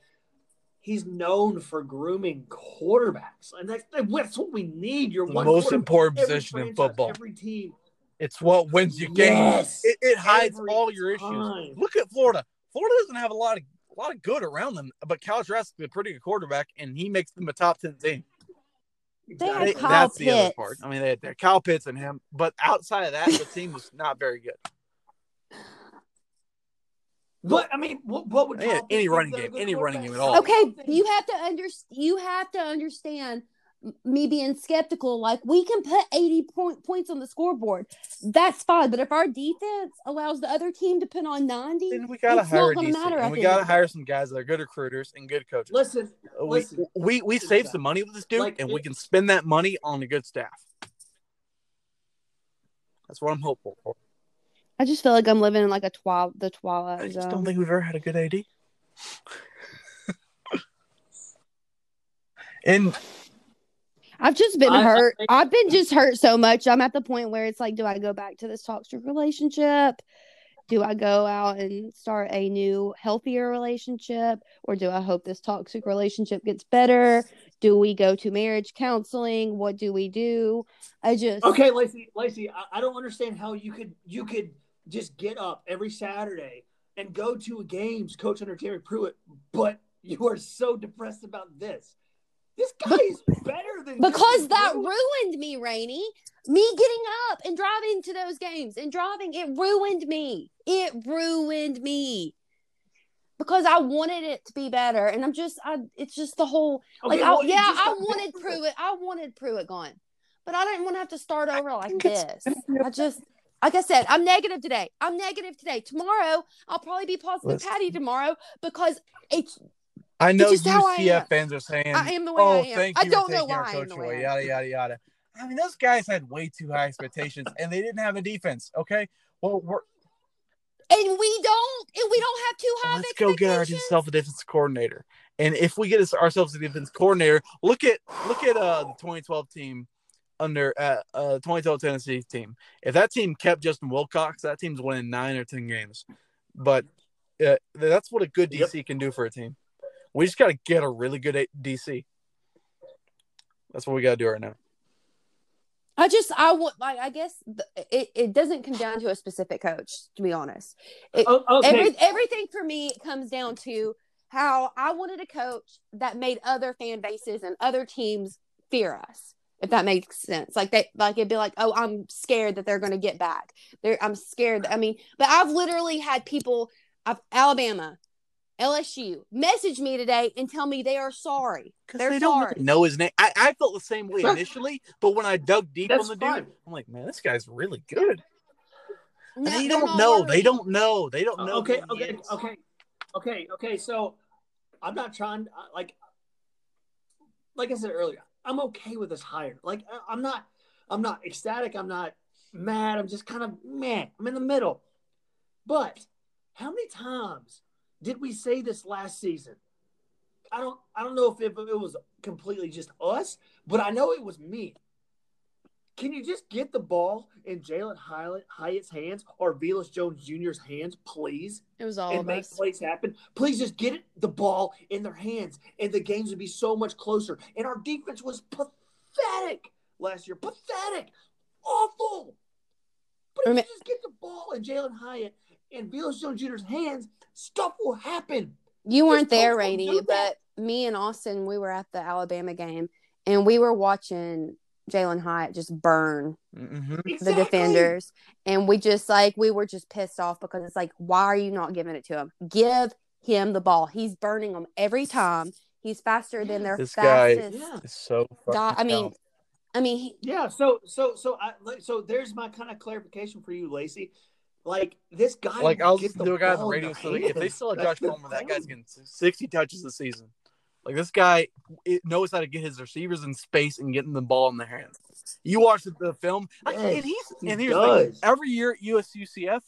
A: he's known for grooming quarterbacks, and that's that's what we need. One
B: most important position in football.
A: Every team
B: It's what wins you games.
A: Yes.
B: It, it hides all your
A: time.
B: issues. Look at Florida. Florida doesn't have a lot of a lot of good around them, but Kyle Trask is a pretty good quarterback, and he makes them a top ten team.
C: They had
B: They-
C: Kyle
B: that's the other part. I mean, they had their Kyle Pitts and him, but outside of that, the team was not very good.
A: But I mean, what, what would
B: Any-
A: Kyle
B: any
A: Pitts
B: running
A: do that a
B: game, any running game at all.
C: okay, you have to under you have to understand m- me being skeptical. Like we can put eighty point points on the scoreboard, that's fine. But if our defense allows the other team to put on ninety,
B: Then we gotta
C: It's
B: hire
C: not
B: a
C: gonna matter
B: and we gotta hire some guys that are good recruiters and good coaches.
A: Listen,
B: we
A: listen.
B: we we
A: Listen,
B: save some money with this dude,
A: Like,
B: and we can spend that money on a good staff. That's what I'm hopeful for.
C: I just feel like I'm living in like a twilight the
B: I just
C: zone.
B: don't think we've ever had a good AD. and
C: I've just been
A: I- I
C: hurt.
A: think-
C: I've been just hurt so much. I'm at the point where it's like, do I go back to this toxic relationship? Do I go out and start a new, healthier relationship? Or do I hope this toxic relationship gets better? Do we go to marriage counseling? What do we do? I just,
A: Okay, Lacey, Lacey, I, I don't understand how you could you could just get up every Saturday and go to a games, coach under Terry Pruitt, but you are so depressed about this. This guy is better than
C: because that
A: Pruitt.
C: ruined me, Rainey. Me getting up and driving to those games and driving, it ruined me. It ruined me because I wanted it to be better, and I'm just, I. It's just the whole
A: Okay,
C: like, I,
A: well, it
C: yeah, I wanted. Pruitt. I wanted Pruitt gone, but I didn't want to have to start over like this. I just, like I said, I'm negative today. I'm negative today. Tomorrow, I'll probably be positive
B: Listen.
C: Patty tomorrow because it's.
B: I know
C: just how I am.
B: UCF fans are saying,
C: I am the way
B: "Oh,
C: I am.
B: thank
C: I
B: you
C: don't
B: for
C: know
B: taking our
C: why I am
B: coach
C: the way
B: away."
C: I
B: Yada yada yada. I mean, those guys had way too high expectations, and they didn't have a defense. Okay, well, we're,
C: And we don't, and we don't have too high.
B: let's go get ourselves a defense coordinator. And if we get ourselves a defense coordinator, look at look at uh, the 2012 team under uh, uh 2012 Tennessee team. If that team kept Justin Wilcox, that team's winning nine or ten games. But uh, that's what a good
A: Yep.
B: DC can do for a team. We just got to get a really good DC. That's what we got to do right now.
C: I just I want like I guess it it doesn't come down to a specific coach to be honest. It,
A: Oh, okay,
C: every, everything for me comes down to how I wanted a coach that made other fan bases and other teams fear us. If that makes sense, like they like it'd be like, oh, I'm scared that they're going to get back. They're, I'm scared. I mean, but I've literally had people, I've, Alabama, LSU, message me today and tell me they are sorry.
B: Because
C: They're
B: they don't
C: sorry.
B: really know his name. I, I felt the same way initially, but when I dug deep
A: That's
B: on the
A: fine.
B: dude, I'm like, man, this guy's really good.
C: No,
B: they don't
C: not
B: know. They don't know. They don't know.
A: okay, okay,
B: is.
A: okay, okay, okay. So I'm not trying. uh, Like, like I said earlier, I'm okay with this hire. Like I- I'm not, I'm not ecstatic. I'm not mad. I'm just kind of man. I'm in the middle. But how many times did we say this last season? I don't, I don't know if it, it was completely just us, but I know it was me. Can you just get the ball in Jalin Hyatt, Hyatt's hands or Velus Jones Jr.'s hands, please?
C: It was all
A: and make
C: us.
A: plays happen. Please just get it, the ball in their hands, and the games would be so much closer. And our defense was pathetic last year. Pathetic. Awful. But if you just get the ball in Jalin Hyatt and Velus Jones Jr.'s hands, stuff will happen.
C: You weren't
A: Just
C: there,
A: don't
C: Rainey, but me and Austin, we were at the Alabama game and we were watching Jalin Hyatt just burn
B: Mm-hmm.
C: the
A: Exactly.
C: defenders. And we just like, we were just pissed off because it's like, why are you not giving it to him? Give him the ball. He's burning them every time. He's faster than their
B: This guy-
C: fastest.
A: Yeah.
B: It's so.
C: guy.
B: fucking
C: I mean. I mean, he,
A: Yeah, so so so I so there's my kind of clarification for you, Lacey. Like this guy,
B: like
A: will
B: I was
A: get
B: to a guy on the radio. So like, if they still have Josh
A: the
B: Palmer, that guy's getting sixty touches this season. Like this guy it knows how to get his receivers in space and getting the ball in their hands. You watch the, the film, I-
A: Yes,
B: and he's
A: he
B: and here's the thing,
A: does.
B: every year at USUCF,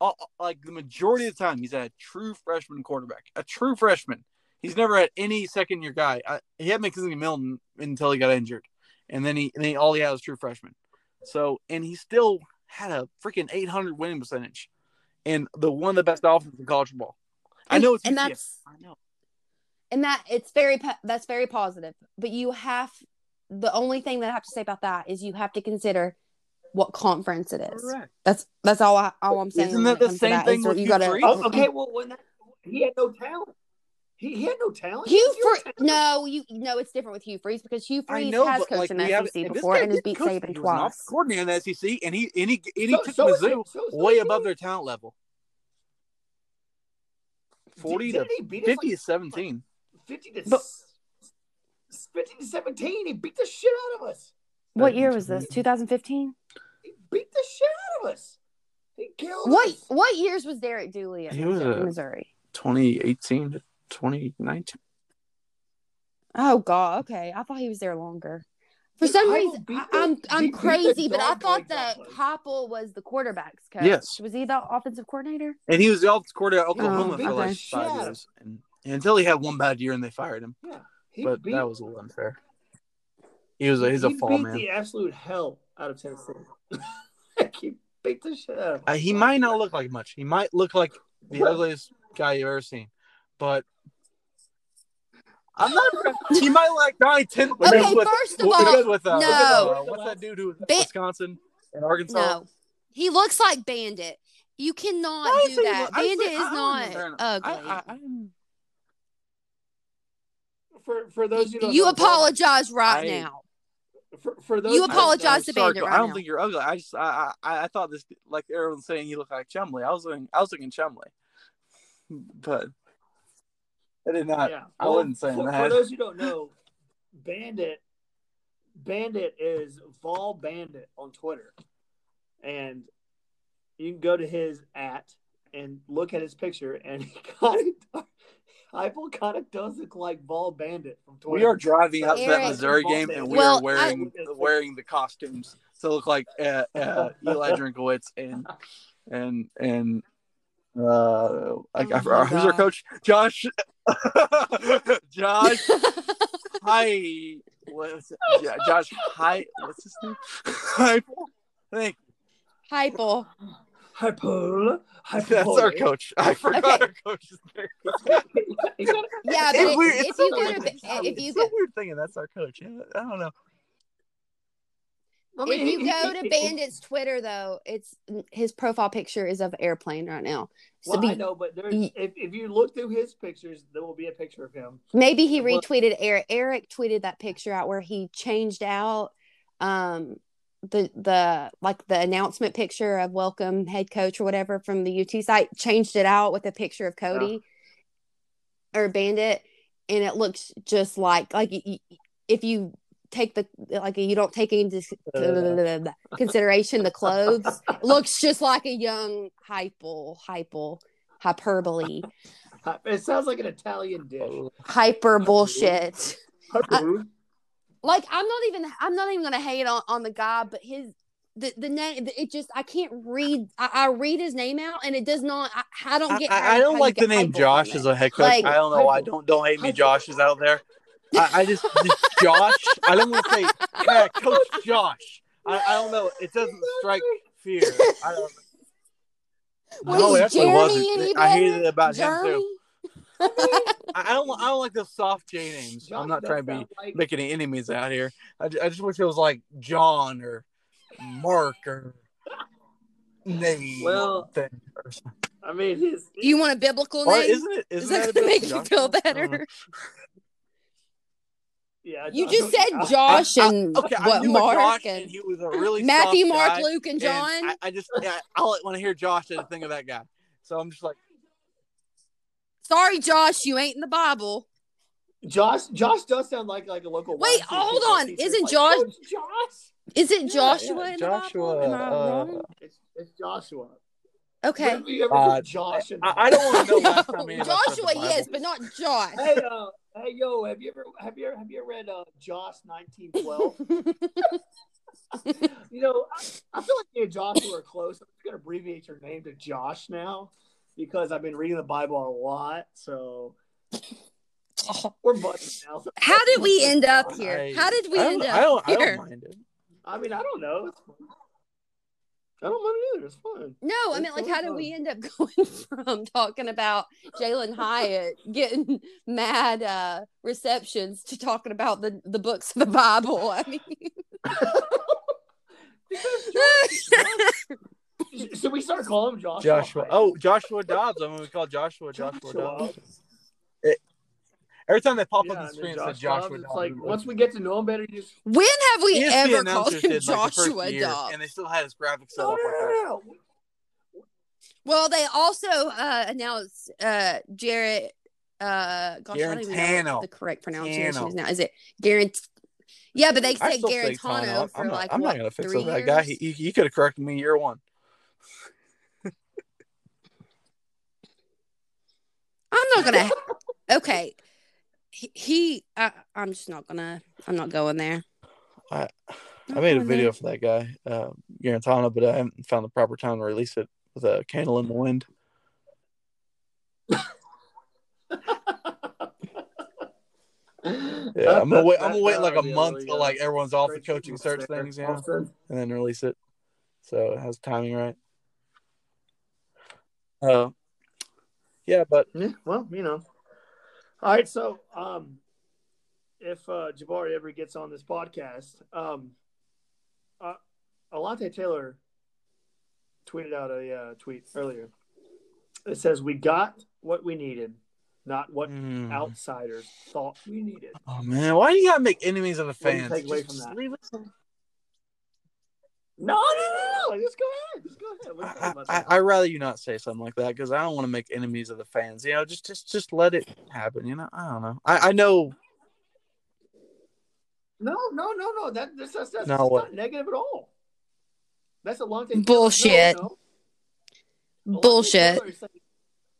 B: uh, like the majority of the time, he's had a true freshman quarterback, a true freshman. He's never had any second year guy. I, he had McKenzie Milton until he got injured, and then he and then all he had was true freshman. So and he still had a freaking 800 winning percentage, and the one of the best offenses in college football. I know it's
C: and
B: UCF.
C: that's
B: I know.
C: and that it's very that's very positive but you have the only thing that i have to say about that is you have to consider what conference it is
B: Correct.
C: that's that's all I, all i'm saying
B: Isn't that the same
C: that,
B: thing
C: that
B: with
C: you gotta
A: Oh, okay, well when that, he had no talent. He, he had no talent. He
C: Hugh
A: had
C: Freeze,
A: talent.
C: no, you no, it's different with Hugh Freeze because Hugh
B: I
C: Freeze
B: know,
C: has
B: but
C: coached
B: like
C: in the SEC
B: and
C: before and has beat
B: coach-
C: Saban
B: he was an
C: twice.
B: offensive coordinator in the SEC, and he and he and he
A: So-
B: took
A: so-
B: Mizzou
A: so- so-
B: way
A: so-
B: above their talent level, forty
A: Did-
B: to
A: he beat
B: fifty
A: like
B: to seventeen.
A: 50 to
C: But-
A: 50 to 17. He beat the shit out of us.
C: What year was this? 2015.
A: He beat the shit out of us. He killed
C: What
A: us.
C: what years was Derek Dooley at
B: He was
C: Missouri?
B: a-
C: Missouri?
B: 2018 to 2019.
C: Oh God, okay. I thought he was there longer. For
A: Dude,
C: some
A: Heupel
C: reason, I,
A: the-
C: I'm I'm crazy, but I thought that
A: off us.
C: Heupel was the quarterbacks coach.
B: Yes.
C: was he the offensive coordinator?
B: And he was the offensive coordinator at Oklahoma
C: Oh,
B: for like
A: Shit.
B: five years, and, and until he had one bad year and they fired him.
A: Yeah.
B: But
A: beat,
B: that was a little unfair. He was a he's a
A: he
B: fall
A: beat
B: man.
A: the absolute hell out of Tennessee. he beat the shit out of
B: Uh, he might not look like much. He might look like the ugliest guy you've ever seen, but I'm not. He might like Donnie Ten.
C: Okay,
B: with,
C: first of all,
B: with, uh,
C: no.
B: uh, what's that dude who
C: Ba-
B: Wisconsin and Arkansas?
C: No, he looks like Bandit. You cannot
B: I
C: do that.
B: Say-
C: Bandit
B: I-
C: is not ugly.
B: I, I,
A: For, for those
C: you
A: know,
C: apologize right
B: I-
C: now.
A: For, for those
C: You apologize to Bandit right
B: I don't
C: now.
B: think you're ugly. I just I, I I thought this like everyone's saying he looked like Chumley. I was looking I was thinking Chumley, but I did not.
A: Yeah.
B: I wasn't saying
A: for,
B: that.
A: For those who don't know, Bandit, Bandit is Vol Bandit on Twitter, and you can go to his at and look at his picture, and he kind of, Heupel kind of does look like Vol Bandit from Twitter.
B: We are driving up to that Missouri game, and we
C: Well,
B: are wearing wearing the costumes to look like uh, uh, Eli Drinkwitz and and and uh, like I
C: Oh
B: who's our coach? Josh. Josh. Hi. What's it? Jo- Josh? Hi. What's his name? Hi. Thank.
C: Hypo.
A: Heupel. Heupel.
B: That's our coach. I forgot
C: Okay.
B: our coach's name.
C: Yeah, but
B: It's
C: it-
B: weird.
C: if
B: It's
C: you
B: so
C: go
B: weird.
C: to
B: It's
C: if you
B: so
C: go
B: weird thinking that's our coach. I don't know.
A: I mean,
C: if you
A: he-
C: go
A: he-
C: to
A: he-
C: Bandit's Twitter though, it's his profile picture is of airplane right now. So
A: Well,
C: be-
A: I know, but if, if you look through his pictures, there will be a picture of him.
C: maybe he retweeted Eric. Eric tweeted that picture out where he changed out um the the like the announcement picture of welcome head coach or whatever from the UT site, changed it out with a picture of Cody or Bandit, and it looks just like like if you take the like you don't take into consideration the clothes, looks just like a young hypo hypo hyperbole
A: It sounds like an Italian dish.
C: hyper bullshit.
A: Harper.
C: like I'm not even I'm not even gonna hate on, on the guy, but his the the name it just I can't read I, I read his name out and it does not I, I don't get
B: I-
C: how-
B: I don't like the name Josh
C: from
B: as a head coach.
C: Like-
B: I don't know why. Don't don't hate me, Josh is out there. I, I just, just Josh. I don't want to say yeah, Coach Josh. I, I don't know. It doesn't strike fear. I don't.
C: Was
B: no, it
C: Jeremy
B: wasn't.
C: any
B: I hated it about him too. I, I don't. I don't like the soft J names. I'm not trying to be
A: like-
B: making any enemies out here. I, I just wish it was like John or Mark or name.
A: Well,
B: thing or.
A: I mean, his.
C: You want a biblical
B: Or
C: name?
B: isn't it?
C: Is
B: Isn't
C: that
B: that
C: gonna make you feel
B: I don't
C: better? Uh-huh.
B: Know.
A: Yeah,
C: You
A: I
C: just
A: don't-
C: said
A: I-
C: Josh
B: I-
C: and
B: okay,
C: what Mark
B: Josh,
C: and
B: he was a really
C: Matthew, Mark,
B: guy,
C: Luke, and
B: and
C: John.
B: I, I just yeah, I want to hear Josh and think of that guy. So I'm just like,
C: Sorry, Josh, you ain't in the Bible.
A: Josh. Josh does sound like like a local.
C: Wait,
A: YMCA
C: hold on.
A: teacher.
C: Isn't
A: Like,
C: Josh-
A: "Coach Josh?
C: Is it Joshua
B: yeah,
C: in
B: Joshua,
C: the Bible? Am I
B: uh,
C: wrong?
A: It's, it's Joshua.
C: Okay.
A: When ever
B: Uh,
A: Josh?
B: I, I don't want to know
C: No,
B: last time any of us read the
C: Joshua, yes, but not Josh.
A: Hey, uh, hey, yo, have you ever have you ever, have you ever read uh, Josh nineteen twelve? you know, I, I feel like me and Joshua are close. I'm just gonna abbreviate your name to Josh now because I've been reading the Bible a lot. So we're buddies now.
C: How did we end up here?
B: I-
C: How did we
B: I don't-
C: end up
B: I don't, I don't mind it.
A: I mean, I don't know. It's fun. I don't mind either. It's fun.
C: No, I mean, like,
A: so
C: how did
A: fun.
C: we end up going from talking about Jalin Hyatt getting mad uh, receptions to talking about the, the books of the Bible? I mean,
A: So we start calling him Joshua.
B: Joshua. Oh, Joshua Dobbs. I'm going to call Joshua Joshua
A: Joshua.
B: Dobbs. Every time they pop
A: Yeah,
B: up on the screen,
A: then
B: it says Joshua
A: Dobbs,
B: Dobbs.
A: It's like once we get to know him better, you just
C: when have we
B: ESPN
C: ever called him
B: did, like, the first
C: Joshua
B: year,
C: Dobbs?
B: and they still had his graphics set
A: no,
B: up
A: no,
B: like
A: no, no, no.
C: Well, they also uh, announced uh, Jarrett. Uh, gosh, I don't even know
B: Guarantano.
C: what the correct pronunciation
B: Tano.
C: is now. Is it Garant? Yeah, but they said
B: still say Tano.
C: Guarantano
B: I'm, not,
C: like
B: I'm
C: what,
B: not going to fix
C: three
B: up that guy. He, he, he could have corrected me year one.
C: I'm not gonna. okay, he. he I, I'm just not gonna. I'm not going there.
B: I- I made a video
C: there.
B: for that guy, uh, Guarantano, but I haven't found the proper time to release it with a candle in the wind. Yeah, I'm gonna wait. I'm gonna wait like a month till like everyone's off the coaching search things, you know, and then release it, so it has timing right. Uh, yeah, but
A: Yeah, well, you know. All right, so um, if uh, Jabari ever gets on this podcast, um, uh, Alontae Taylor tweeted out a uh, tweet earlier. It says, "We got what we needed, not what
B: Mm.
A: outsiders thought we needed."
B: oh man, why do you gotta make enemies of the
A: What do you
B: fans?
A: take away from that? No, no, no, no! Just go ahead. Just go ahead. What do
B: I,
A: about
B: I,
A: that?
B: I rather you not say something like that because I don't want to make enemies of the fans. You know, just just just let it happen. You know, I don't know. I, I know.
A: No, no, no, no. That that's, that's, that's
B: No,
A: not
B: what?
A: negative at all. That's a long time.
C: Bullshit.
A: No, no.
C: Bullshit.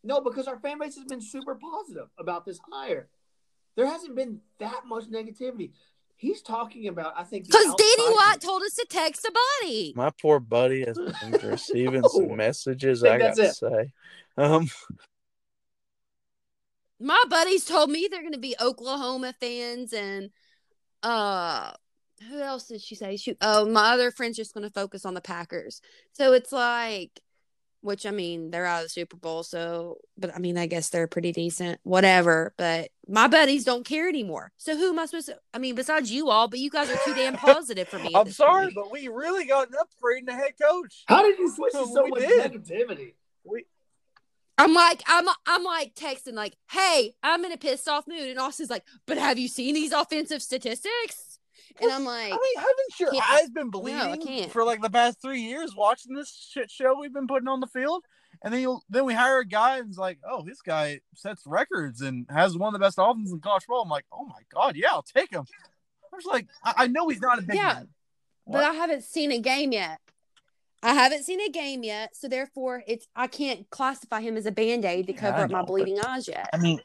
A: No, because our fan base has been super positive about this hire. There hasn't been that much negativity. He's talking about, I think,
C: Because Danny
A: outsiders.
C: White told us to text a buddy.
B: My poor buddy has been receiving
A: No.
B: some messages.
A: Think
B: I got to
A: it.
B: say, um,
C: My buddies told me they're going to be Oklahoma fans, and uh, who else did she say? She, oh, my other friend's just going to focus on the Packers. So it's like, which I mean, they're out of the Super Bowl, so but I mean, I guess they're pretty decent, whatever. But my buddies don't care anymore. So who am I supposed to? I mean, besides you all, but you guys are too damn positive for me.
B: I'm sorry,
C: point.
B: but we really got an upgrade in the head coach.
A: How did you switch to so
B: we
A: much negativity?
B: We
C: I'm like, I'm, I'm like texting, like, hey, I'm in a pissed off mood, and Austin's like, but have you seen these offensive statistics? And I'm like,
B: I mean, haven't your eyes been bleeding
C: can't.
B: for like the past three years watching this shit show we've been putting on the field? And then you then we hire a guy and it's like, oh, this guy sets records and has one of the best offenses in college football. I'm like, oh my god, yeah, I'll take him. I was like, I, I know he's not a big
C: Yeah,
B: man.
C: but
B: What?
C: I haven't seen a game yet. I haven't seen a game yet, so therefore, it's I can't classify him as a band aid to
B: Yeah,
C: cover up my bleeding eyes yet.
B: I mean,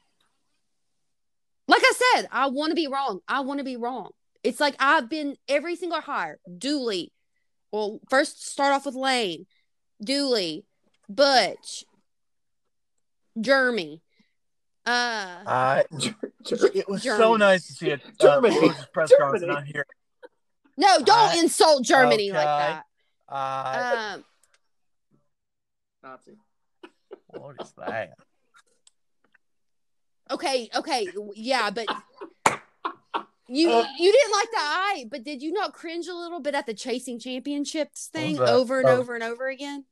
C: Like I said, I want to be wrong. I want to be wrong. It's like I've been every single hire. Dooley. Well, first start off with Lane, Dooley, Butch, Jeremy. Uh,
B: Uh, it was so nice to see it.
A: Germany.
B: Uh, Rose's press conference
A: Germany.
B: not here.
C: no, don't
B: I-
C: insult Germany like that.
B: Uh,
C: Um,
A: Nazi.
B: what is that?
C: okay, okay, yeah, but you
A: Uh,
C: you didn't like the eye, but did you not cringe a little bit at the chasing championships thing over and
B: Oh.
C: over and over again?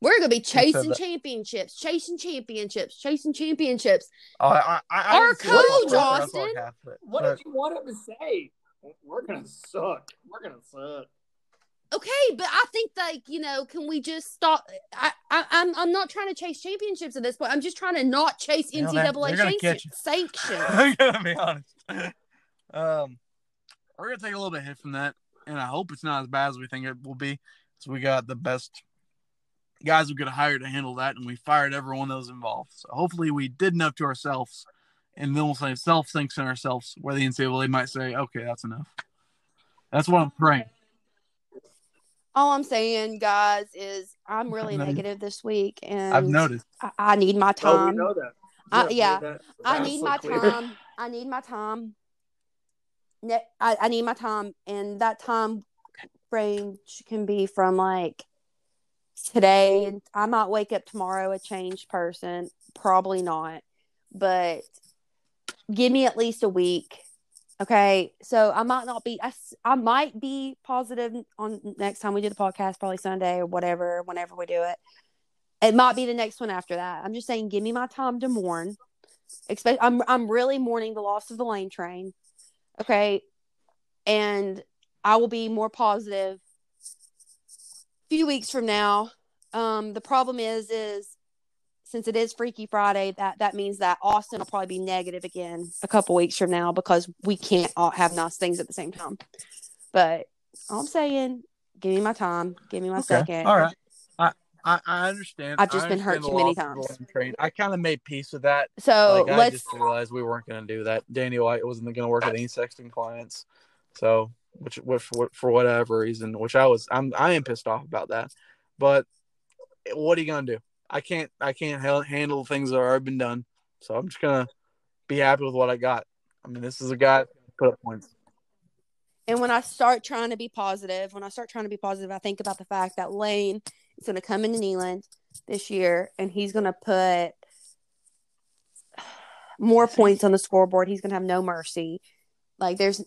C: We're gonna be chasing championships, chasing championships, chasing championships.
B: Oh, I, I, I
C: Our
B: didn't see the full
C: coach,
B: press,
C: Austin.
B: half of it.
A: What did you want him to say? We're gonna suck. We're gonna suck.
C: Okay, but I think like you know, can we just stop? I, I I'm I'm not trying to chase championships at this point. I'm just trying to not chase
B: You know, they're-
C: NCAA
B: they're gonna
C: sanction-
B: catch you.
C: sanctions.
B: I'm gonna be honest. Um, we're gonna take a little bit hit from that, and I hope it's not as bad as we think it will be. So we got the best guys we could hire to handle that, and we fired everyone that was involved. So hopefully we did enough to ourselves, and then we'll say self sanction ourselves, where the NCAA might say, "Okay, that's enough." That's what I'm praying.
C: All I'm saying, guys, is I'm really negative this week, and
B: I've noticed.
C: I, I need my
A: Oh, we
C: time.
A: know that.
C: Uh,
A: we
C: yeah.
A: made that
C: I need my
A: clear.
C: time. I need my time. Ne- I, I need my time, and that time range can be from like today. I might wake up tomorrow a changed person. Probably not, but give me at least a week. Okay, so I might not be. I, I might be positive on next time we do the podcast, probably Sunday or whatever, whenever we do it. It might be the next one after that. I'm just saying, give me my time to mourn. Expect I'm I'm really mourning the loss of the lane train. Okay. And I will be more positive a few weeks from now. Um the problem is is since it is Freaky Friday, that that means that Austin will probably be negative again a couple weeks from now because we can't all have nice things at the same time. But all I'm saying, give me my time, give me my
B: Okay.
C: second.
B: All right. I, I, understand.
C: I've just
B: I
C: been hurt too many
B: loss of the
C: times.
B: Train. I kind of made peace with that.
C: So
B: like, I
C: let's I
B: just realized we weren't going to do that. Danny White wasn't going to work with any sexting clients, so which, which for, for whatever reason, which I was, I'm, I am pissed off about that. But what are you going to do? I can't, I can't handle things that have already been done. So I'm just gonna be happy with what I got. I mean, this is a guy put up points.
C: And when I start trying to be positive, when I start trying to be positive, I think about the fact that Lane is going to come into Neyland this year and he's going to put more points on the scoreboard. He's going to have no mercy. Like there's,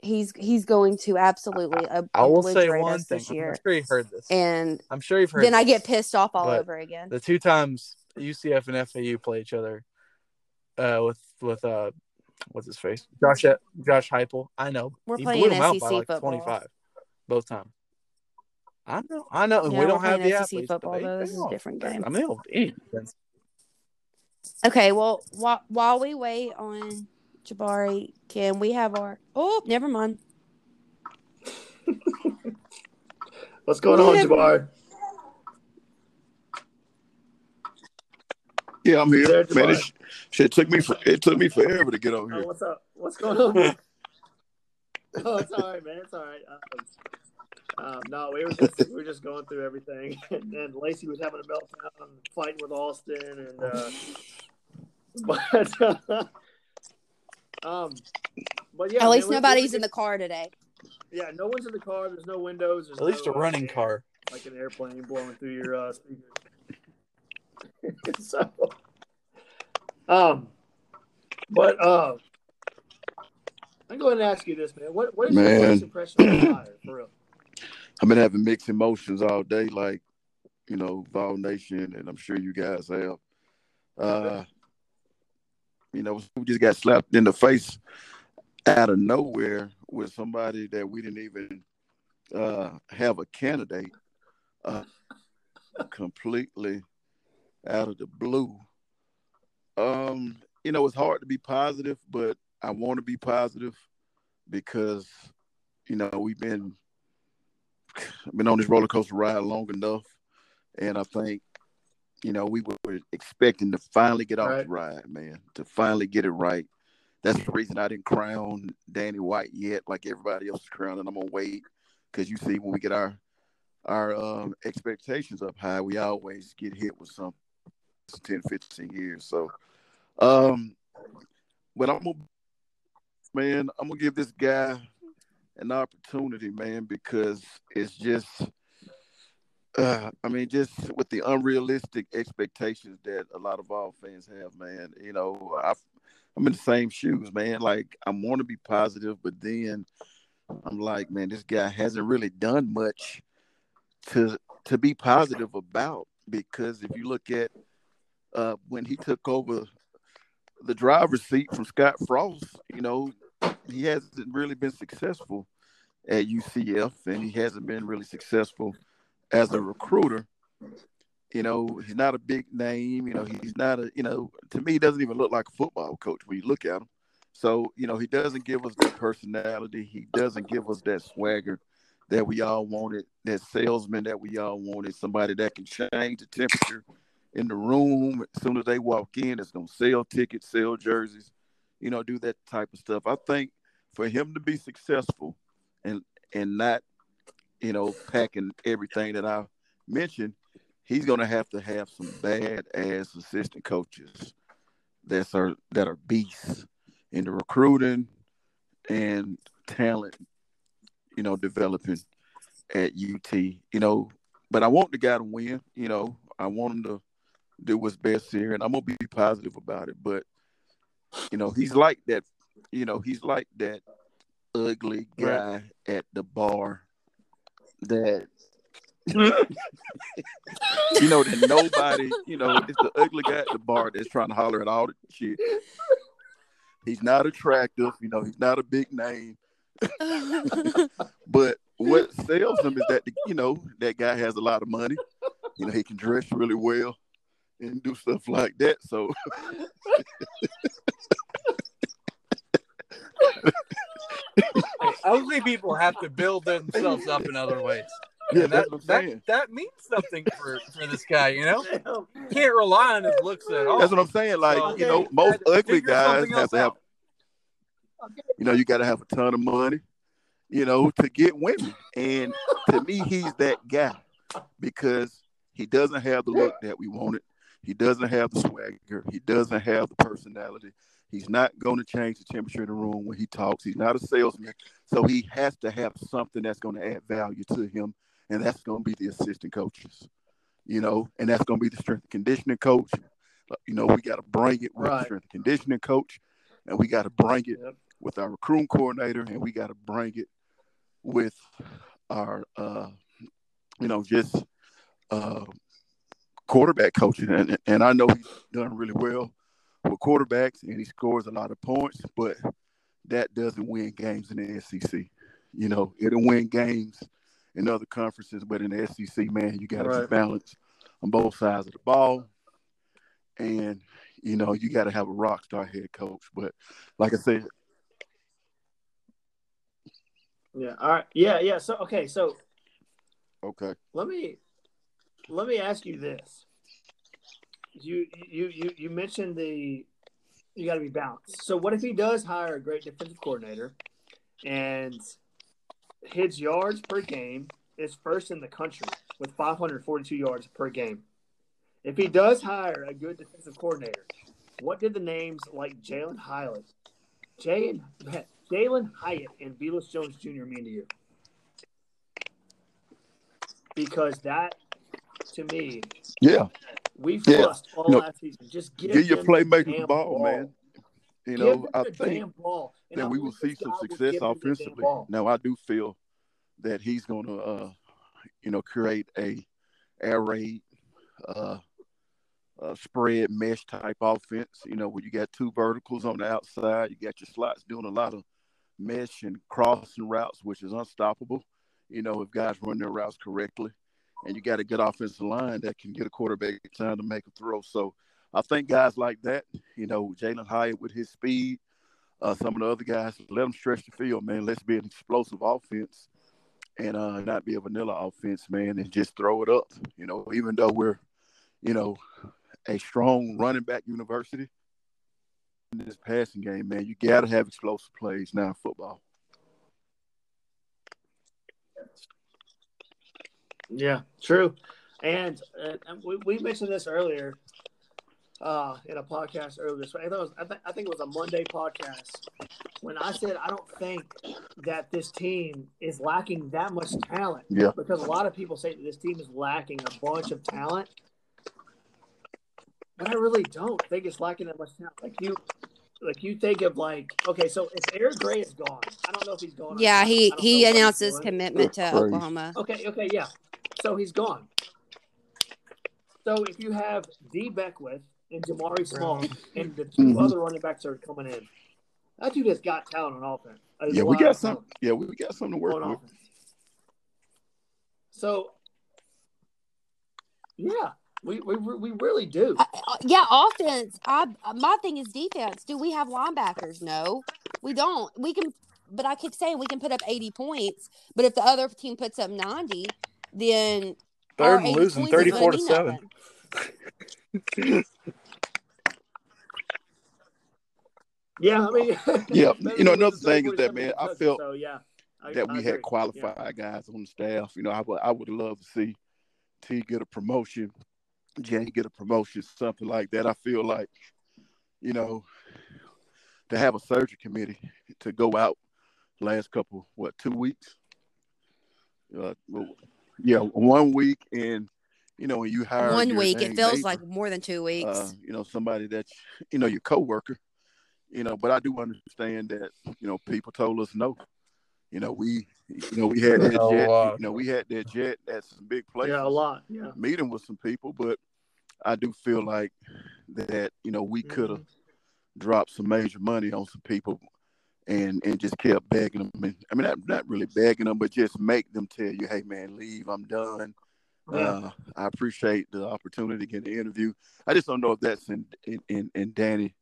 C: he's he's going to absolutely ob-
B: I will say one thing.
C: this
B: I'm sure you've heard this.
C: and
B: I'm sure you've heard.
C: then I get pissed off all over again.
B: the two times UCF and FAU play each other uh, with with uh what's his face Josh Josh Heupel. I know
C: We're
B: he
C: playing
B: blew him out by
C: SEC
B: like
C: football.
B: 25 both times. I know, I know, and
C: Yeah,
B: we don't have the
C: SEC
B: athletes.
C: football, though. This is a different game.
B: I mean, they don't.
C: Okay, well, while while we wait on Jabari, can we have our? Oh, never mind.
A: What's going on,
C: Yeah.
A: Jabari?
D: Yeah, I'm here.
A: There,
D: Man, it, shit took me for, it took me forever to get on
A: Oh,
D: here.
A: what's up? What's going on? oh, it's all right, man. It's all right. Um, no, we were just we were just going through everything, and, and Lacey was having a meltdown, fighting with Austin, and uh, but um, but yeah,
C: At least
A: man,
C: nobody's
A: we-
C: in the car today.
A: Yeah, no one's in the car. There's no windows. There's
B: At least a
A: no, uh,
B: running car.
A: like an airplane blowing through your uh, speakers. so, um, but uh, I'm going to ask you this, man. What what is your first impression of the Fire, for real?
D: I've been having mixed emotions all day, like you know, Vol Nation, and I'm sure you guys have. Uh, you know, we just got slapped in the face out of nowhere with somebody that we didn't even uh, have a candidate. Uh, completely out of the blue. Um, you know, it's hard to be positive, but I want to be positive because you know we've been been on this roller coaster ride long enough, and I think you know we were expecting to finally get off
A: Right.
D: the ride, man, to finally get it right, that's the reason I didn't crown Danny White yet, like everybody else is crowning. I'm gonna wait because you see when we get our our um, expectations up high, we always get hit with some 10, 15 years. So, um, but I'm gonna, man, I'm gonna give this guy an opportunity, man, because it's just, uh, I mean, just with the unrealistic expectations that a lot of all fans have, man. You know, I, I'm in the same shoes, man. Like I want to be positive, but then I'm like, man, this guy hasn't really done much to to be positive about because if you look at uh, when he took over the driver's seat from Scott Frost, you know, he hasn't really been successful at UCF and he hasn't been really successful as a recruiter. You know, he's not a big name. You know, he's not a, you know, to me, he doesn't even look like a football coach when you look at him. So, you know, he doesn't give us that personality. He doesn't give us that swagger that we all wanted, that salesman that we all wanted, somebody that can change the temperature in the room as soon as they walk in, it's gonna sell tickets, sell jerseys, you know, do that type of stuff. I think for him to be successful and and not, you know, packing everything that I mentioned, he's gonna have to have some bad ass assistant coaches that are that are beasts in the recruiting and talent you know, developing at UT, you know. But I want the guy to win, you know. I want him to do what's best here, and I'm gonna be positive about it. But you know, he's like that. You know, he's like that ugly guy right. at the bar that you know that nobody, you know, it's the ugly guy at the bar that's trying to holler at all the shit. He's not attractive, you know, he's not a big name. but what sells him is that you know that guy has a lot of money. You know, he can dress really well and do stuff like that. So
B: ugly people have to build themselves up in other ways.
D: Yeah,
B: that, that, that means something for, for this guy, you know? Can't rely on his looks at all.
D: That's what I'm saying. Like, so, you know, most ugly guys have to have you know, you got to have a ton of money, you know, to get women. And to me, he's that guy because he doesn't have the look that we wanted. He doesn't have the swagger. He doesn't have the personality. He's not going to change the temperature in the room when he talks. He's not a salesman. So he has to have something that's going to add value to him. And that's going to be the assistant coaches, you know, and that's going to be the strength and conditioning coach. You know, we got to bring it with right. the strength and conditioning coach, and we got to bring it yep with our recruiting coordinator, and we got to bring it with our, uh, you know, just uh, quarterback coaching. And, and I know he's done really well with quarterbacks, and he scores a lot of points, but that doesn't win games in the SEC. You know, it'll win games in other conferences, but in the SEC, man, you got to right. be balanced on both sides of the ball. And, you know, you got to have a rock star head coach. But like I said,
A: yeah. All right. Yeah. Yeah. So okay. So.
D: Okay.
A: Let me, let me ask you this. You you you you mentioned the, you got to be balanced. So what if he does hire a great defensive coordinator, and his yards per game is first in the country with 542 yards per game. If he does hire a good defensive coordinator, what did the names like Jalin Hyatt, Jalen Jalin Hyatt and Velus Jones Jr. mean to you? Because that, to me,
D: yeah,
A: we fussed yeah. all last season. Just give,
D: give your playmaker the ball, ball, man. You know, I think ball, that we will see some success offensively. Now, I do feel that he's going to, uh, you know, create a air raid, uh, uh, spread mesh type offense. You know, where you got two verticals on the outside, you got your slots doing a lot of mesh and crossing routes, which is unstoppable. You know, if guys run their routes correctly, and you got a good offensive line that can get a quarterback time to make a throw. So I think guys like that, you know, Jalin Hyatt with his speed, uh, some of the other guys, let them stretch the field, man. Let's be an explosive offense and uh, not be a vanilla offense, man, and just throw it up. You know, even though we're, you know, a strong running back university, in this passing game, man. You got to have explosive plays now in football.
A: Yeah, true. And, uh, and we, we mentioned this earlier uh, in a podcast earlier this week. I, thought it was, I, th- I think it was a Monday podcast when I said I don't think that this team is lacking that much talent.
D: Yeah.
A: Because a lot of people say that this team is lacking a bunch of talent. But I really don't think it's lacking that much talent. Like you, like you think of like okay, so if Eric Gray is gone, I don't know if he's gone.
C: Yeah,
A: not.
C: he
A: I don't know
C: he announced his commitment to Oklahoma.
A: Okay, okay, yeah. So he's gone. So if you have Dee Beckwith and Jabari Small and the 2
D: Mhm.
A: other running backs are coming in, that dude has got talent on offense. There's
D: Yeah, we got some.
A: talent
D: Yeah, we got something to work
A: on
D: with.
A: offense. So yeah, we we, we really do.
C: Uh, uh, yeah, offense. I my thing is defense. Do we have linebackers? No, we don't. We can, but I keep saying we can put up eighty points. But if the other team puts up ninety, then our
B: Third and losing
C: points is gonna
B: 34 to 7.
A: Yeah, I mean,
D: Yeah, you know, another thing is that, man, I
A: Kentucky,
D: felt
A: so yeah, I-
D: that
A: I
D: we
A: agree.
D: had qualified guys on the staff. You know, I would I would love to see T get a promotion, Jay get a promotion, something like that. I feel like, you know, to have a surgery committee to go out last couple what two weeks, uh, well, yeah, one week, and you know when you hire
C: One week, it feels
D: neighbor,
C: like more than two weeks.
D: uh, you know, somebody that you know your coworker, you know. But I do understand that you know people told us no. You know, we you know we had that
B: A
D: jet.
B: lot.
D: You know, we had that jet at some big places.
A: Yeah, a lot. Yeah.
D: Meeting with some people, but I do feel like that you know we could have
A: Mm-hmm.
D: dropped some major money on some people. And, and just kept begging them. And, I mean, not, not really begging them, but just make them tell you, "Hey, man, leave. I'm done."
A: Yeah.
D: Uh, I appreciate the opportunity to get the interview. I just don't know if that's in in in, in Danny's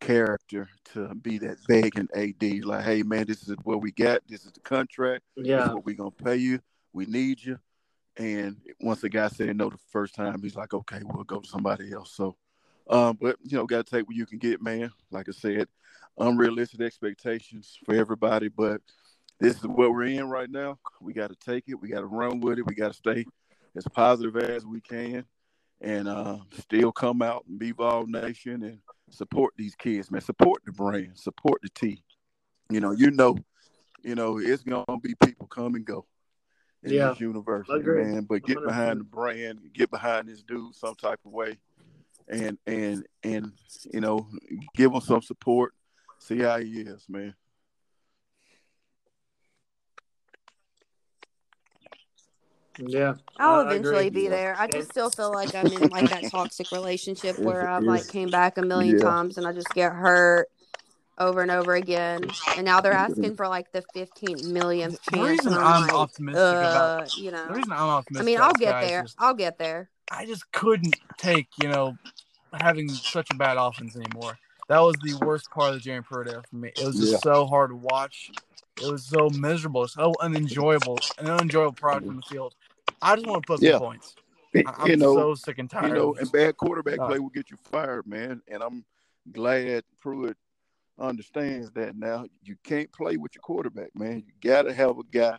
D: character to be that begging AD, like, hey man, this is what we got. This is the contract. This
A: yeah.
D: is what we're gonna pay you. We need you. And once the guy said no the first time, he's like, okay, we'll go to somebody else. So, um, but you know, gotta take what you can get, man. Like I said, unrealistic expectations for everybody, but this is what we're in right now. We got to take it. We got to run with it. We got to stay as positive as we can and uh, still come out and be Vol Nation and support these kids, man. Support the brand, support the team. You know, you know, you know, it's gonna be people come and go in
A: Yeah.
D: this university,
A: Agreed.
D: man. But get behind the brand, get behind this dude some type of way, and and and you know, give them some support. See how he is, man.
A: Yeah.
C: I'll
A: I- I
C: eventually be there. I just still feel like I'm in like that toxic relationship where I've like came back a million
D: yeah.
C: times and I just get hurt over and over again. And now they're asking for like the 15 millionth
B: The
C: chance.
B: reason
C: and
B: I'm
C: like,
B: optimistic
C: uh,
B: about
C: you know.
B: the reason I'm optimistic.
C: I mean, I'll get
B: there.
C: there.
B: is
C: I'll get there.
B: I just couldn't take you know having such a bad offense anymore. That was the worst part of the Jerry Pruitt era for me. It was just
D: Yeah.
B: so hard to watch. It was so miserable, so unenjoyable, an unenjoyable product from the field. I just want to put some
D: Yeah.
B: points. I- I'm
D: you know,
B: so sick and tired.
D: you know, and bad quarterback
B: Uh,
D: play will get you fired, man. And I'm glad Pruitt understands that now. You can't play with your quarterback, man. You got to have a guy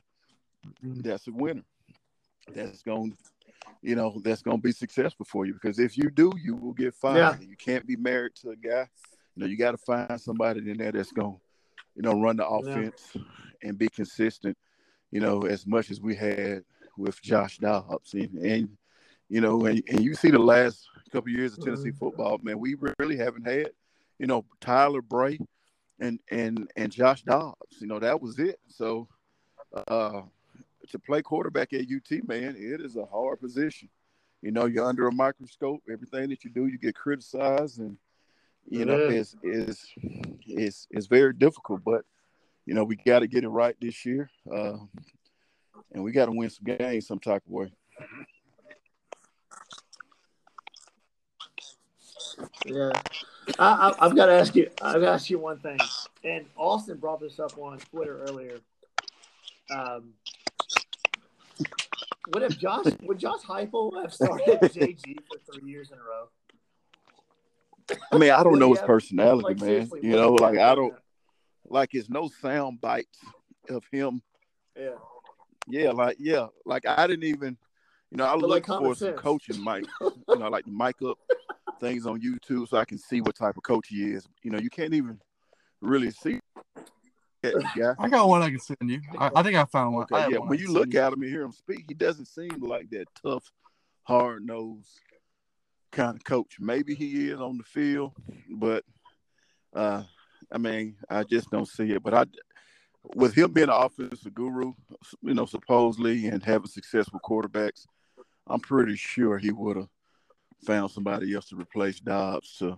D: that's a winner. That's gonna, you know, that's going to be successful for you. Because if you do, you will get fired.
A: Yeah.
D: You can't be married to a guy. You know, you got to find somebody in there that's going, to you know, run the offense and be consistent. You know, as much as we had with Josh Dobbs, and, and you know, and, and you see the last couple of years of Tennessee
A: Mhm.
D: football, man, we really haven't had, you know, Tyler Bray and and and Josh Dobbs. You know, that was it. So uh to play quarterback at UT, man, it is a hard position. You know, you're under a microscope. Everything that you do, you get criticized, and you know,
A: is.
D: it's is it's it's very difficult. But you know, we got to get it right this year, uh, and we got to win some games some type of way.
A: Yeah, I, I, I've got to ask you. I've got to ask you one thing. And Austin brought this up on Twitter earlier. Um, what if Josh? Would Josh Heupel have started JG for three years in a row?
D: I mean, I don't know his personality,
A: Like,
D: man.
A: seriously,
D: You know, like I don't like it's no sound bites of him.
A: Yeah.
D: Yeah, like yeah, like I didn't even, you know, I
A: But,
D: look
A: like,
D: for some
A: sense.
D: coaching mic, you know, like the mic up things on YouTube so I can see what type of coach he is. You know, you can't even really see that guy.
B: I got one I can send you. I, I think I found one.
D: Okay,
B: have
D: yeah.
B: one
D: When you
B: send
D: look at him and hear him speak, he doesn't seem like that tough, hard nosed kind of coach. Maybe he is on the field, but uh, I mean, I just don't see it. But I, with him being an offensive guru, you know, supposedly and having successful quarterbacks, I'm pretty sure he would have found somebody else to replace Dobbs. To,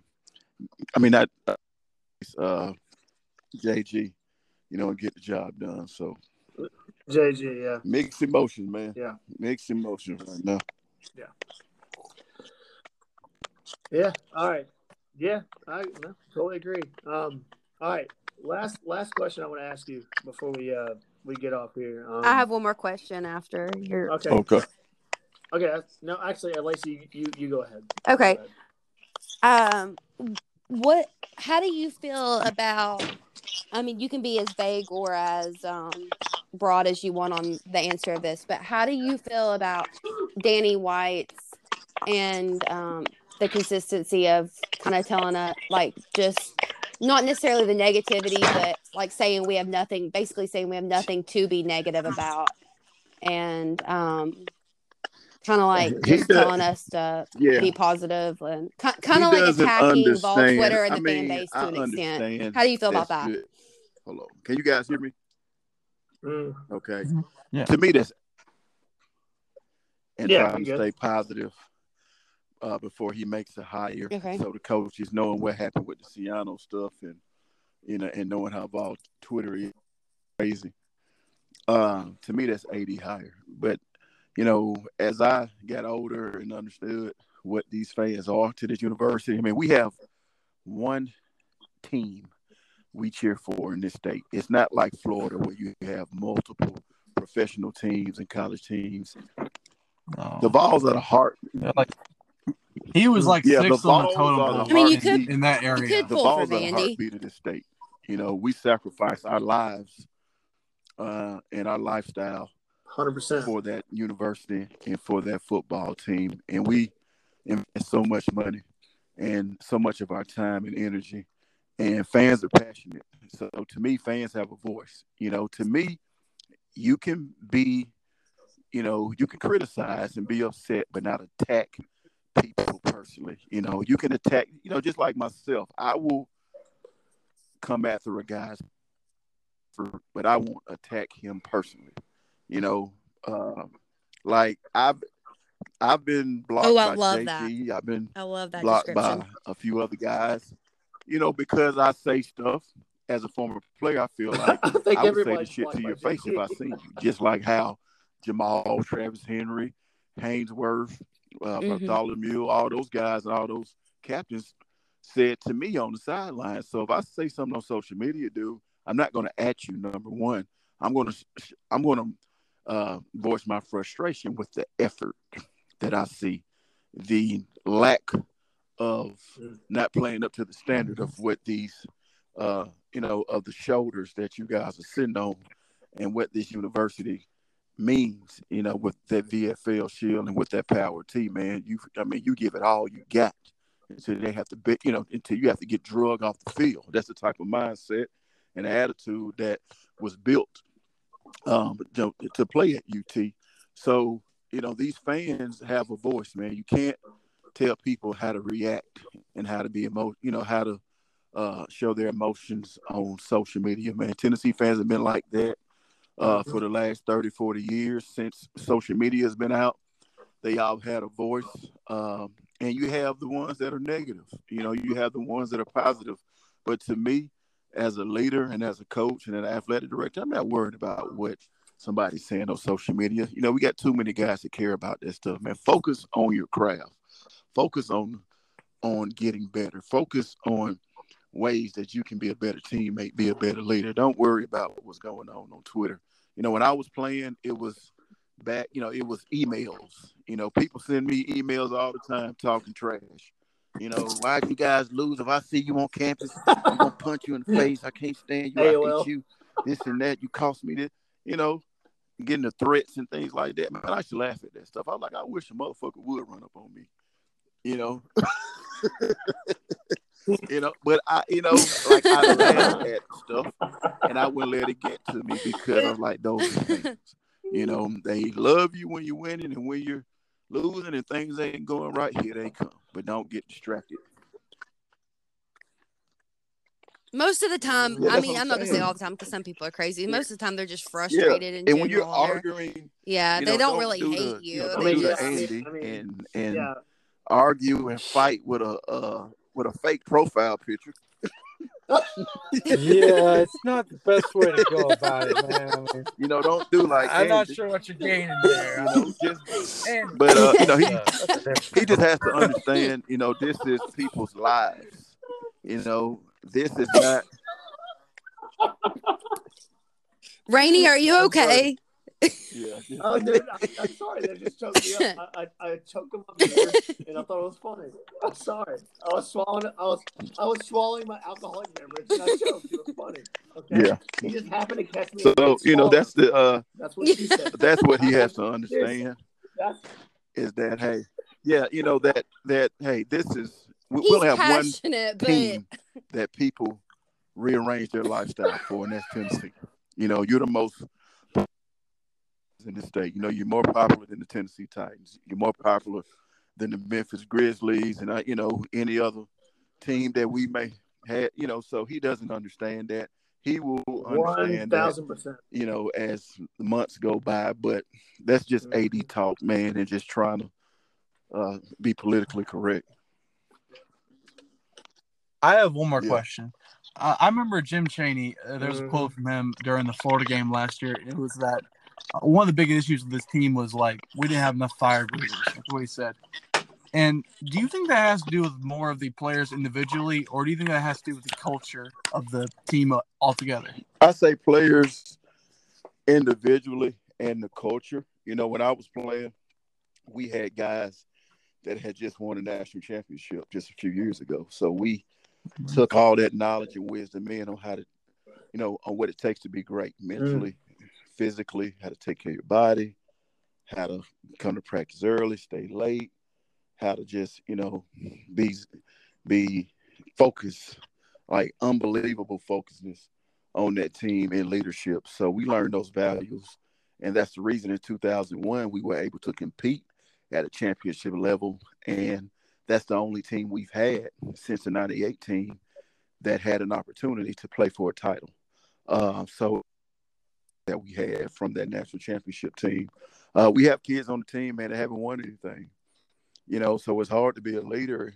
D: I mean, that uh, JG, you know, and get the job done. So
A: JG, yeah.
D: mixed emotions, man.
A: Yeah.
D: mixed emotions right now.
A: Yeah. All right. Yeah, I no, totally agree. Um, all right. Last last question I want to ask you before we uh we get off here. Um,
C: I have one more question after your.
A: Okay.
D: Okay.
A: Okay. No, actually, Lacey, you you go ahead.
C: Okay.
A: Go ahead.
C: Um, what? How do you feel about? I mean, you can be as vague or as um, broad as you want on the answer of this, but how do you feel about Danny White's and um, the consistency of kind of telling us, like, just not necessarily the negativity, but like saying we have nothing, basically saying we have nothing to be negative about, and um, kind of like
D: He
C: just
D: does-
C: telling us to
D: Yeah.
C: be positive and kind
D: He
C: of like attacking Vol. Twitter and
D: I
C: the
D: mean,
C: fan base to
D: I
C: an extent. How do you feel about that?
D: good. Hold on. Can you guys hear me?
A: Mm,
D: Okay.
B: Yeah.
D: To me, that's and
A: Yeah,
D: trying to stay positive uh, before he makes a hire.
C: Okay.
D: So the coaches knowing what happened with the Ciano stuff and you know and knowing how Vol Twitter is crazy. Um, to me, that's AD higher. But you know, as I got older and understood what these fans are to this university, I mean, we have one team we cheer for in this state. It's not like Florida where you have multiple professional teams and college teams.
B: No.
D: The Vols are the heart.
B: Yeah, like he was like
D: Yeah, the
B: on the
D: Vols
B: totem pole
C: I mean, you
B: in-
C: could-
B: in that
C: you
B: area.
C: could-
D: The
C: Pull
D: Vols
C: for
D: are the heartbeat of this state. You know, we sacrifice our lives uh, and our lifestyle
A: 100%.
D: for that university and for that football team. And we invest so much money and so much of our time and energy. And fans are passionate. So to me, fans have a voice. You know, to me, you can be, you know, you can criticize and be upset, but not attack people personally. You know, you can attack, you know, just like myself. I will come after a guy's for but I won't attack him personally. You know, um, like I've I've been blocked
C: Oh, I
D: by
C: love
D: JG. I've been
C: I love that
D: blocked by a few other guys. You know, because I say stuff as a former player, I feel like
A: I
D: I would say the shit to your face if I
A: JG.
D: seen you. Just like how Jamal, Travis Henry, Hainsworth, uh,
C: Mhm.
D: Bartholomew, all those guys and all those captains said to me on the sideline. So if I say something on social media, dude, I'm not going to at you. Number one, I'm going to I'm going to uh, voice my frustration with the effort that I see, the lack of not playing up to the standard of what these, uh, you know, of the shoulders that you guys are sitting on, and what this university means, you know, with that VFL shield and with that power T, man. You, I mean, you give it all you got until they have to be, you know, until you have to get drug off the field. That's the type of mindset and attitude that was built um, to, to play at UT. So, you know, these fans have a voice, man. You can't tell people how to react and how to be emo, you know, how to uh, show their emotions on social media, man. Tennessee fans have been like that uh, for the last 30, 40 years since social media has been out. They all had a voice. Um, and you have the ones that are negative. You know, you have the ones that are positive. But to me, as a leader and as a coach and an athletic director, I'm not worried about what somebody's saying on social media. You know, we got too many guys that care about that stuff, man. Focus on your craft. Focus on on getting better. Focus on ways that you can be a better teammate, be a better leader. Don't worry about what was going on on Twitter. You know, when I was playing, it was back, you know, it was emails. You know, people send me emails all the time talking trash. You know, why you guys lose? If I see you on campus, I'm gonna punch you in the face. I can't stand you. I
A: AOL.
D: hate you. This and that. You cost me this. You know, getting the threats and things like that. Man, I should laugh at that stuff. I was like, I wish a motherfucker would run up on me. You know. you know, but I, you know, like I laugh at stuff, and I wouldn't let it get to me because I'm like those things. You know, they love you when you're winning, and when you're losing and things ain't going right, here they come. But don't get distracted.
C: Most of the time,
D: Yeah,
C: I mean,
D: I'm
C: I'm not gonna say all the time because some people are crazy. Most of the time, they're just frustrated in
D: and when you're arguing,
C: yeah,
D: you
C: they
D: know,
C: don't, really
D: do
C: hate
D: the,
C: you.
D: know,
C: they
D: do
C: just
D: the Andy
A: I mean,
D: and and
A: Yeah.
D: argue and fight with a uh, with a fake profile picture.
B: yeah, it's not the best way to go about it, man. I mean,
D: You know, don't do like
B: I'm not sure what you're gaining there.
D: You know, just but uh, you know, he
B: that's a different-
D: he just has to understand, you know, this is people's lives. You know, this is not.
C: Rainy, are you
A: I'm
C: okay?
D: Yeah,
A: Oh, dude, I, I'm sorry. That just choked me up. I, I, I choked him up here, and I thought it was funny. I'm sorry. I was swallowing. I was I was swallowing my alcoholic beverage, and I choked. It was funny. Okay.
D: yeah.
A: He just happened to catch me.
D: So you know, that's the uh,
A: that's what he said.
D: that's what he has to understand
A: That's
D: is that hey, yeah, you know that that hey, this is we, we'll have one
C: passionate, but
D: team that people rearrange their lifestyle for, and that's Tennessee. You know, you're the most in the state. You know, you're more popular than the Tennessee Titans. You're more popular than the Memphis Grizzlies, and uh, you know any other team that we may have. You know, so he doesn't understand that. He will understand
A: thousand percent.
D: You know, as the months go by, but that's just
A: Mhm.
D: AD talk, man, and just trying to uh, be politically correct.
B: I have one more
D: Yeah.
B: question. Uh, I remember Jim Chaney. Uh, there was a quote from him during the Florida game last year. It was that one of the biggest issues with this team was like we didn't have enough fire breathers. That's what he said. And do you think that has to do with more of the players individually, or do you think that has to do with the culture of the team altogether?
D: I say players individually and the culture. You know, when I was playing, we had guys that had just won a national championship just a few years ago. So we mm-hmm. took all that knowledge and wisdom in on how to, you know, on what it takes to be great mentally, mm. Physically, how to take care of your body, how to come to practice early, stay late, how to just, you know, be be focused, like unbelievable focusedness on that team and leadership. So we learned those values. And that's the reason in 2001 we were able to compete at a championship level. And that's the only team we've had since the 98 team that had an opportunity to play for a title. Uh, so that we had from that national championship team. Uh, we have kids on the team, man, that haven't won anything. You know, so it's hard to be a leader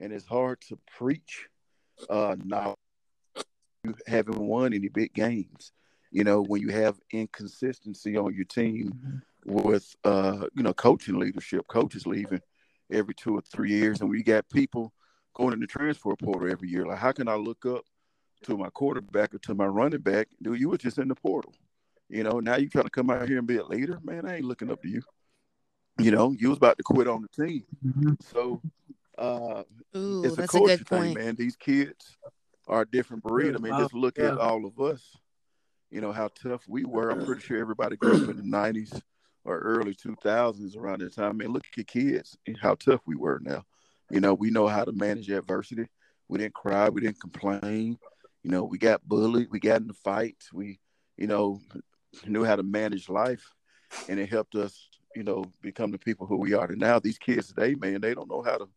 D: and it's hard to preach uh now you haven't won any big games. You know, when you have inconsistency on your team with uh, you know, coaching leadership, coaches leaving every two or three years, and we got people going in the transfer portal every year. Like, how can I look up to my quarterback or to my running back? Dude, you were just in the portal. You know, now you trying to come out here and be a leader, man. I ain't looking up to you. You know, you was about to quit on the team. So uh
C: Ooh,
D: it's a
C: that's a,
D: culture
C: good
D: thing,
C: point.
D: man. These kids are a different breed. I mean, just look
A: Yeah.
D: at all of us. You know how tough we were. I'm pretty sure everybody grew up in the '90s or early 2000s around that time. Man, look at kids and how tough we were now. You know, we know how to manage adversity. We didn't cry. We didn't complain. You know, we got bullied. We got in the fights. We, you know, knew how to manage life, and it helped us, you know, become the people who we are. And now these kids today, man, they don't know how to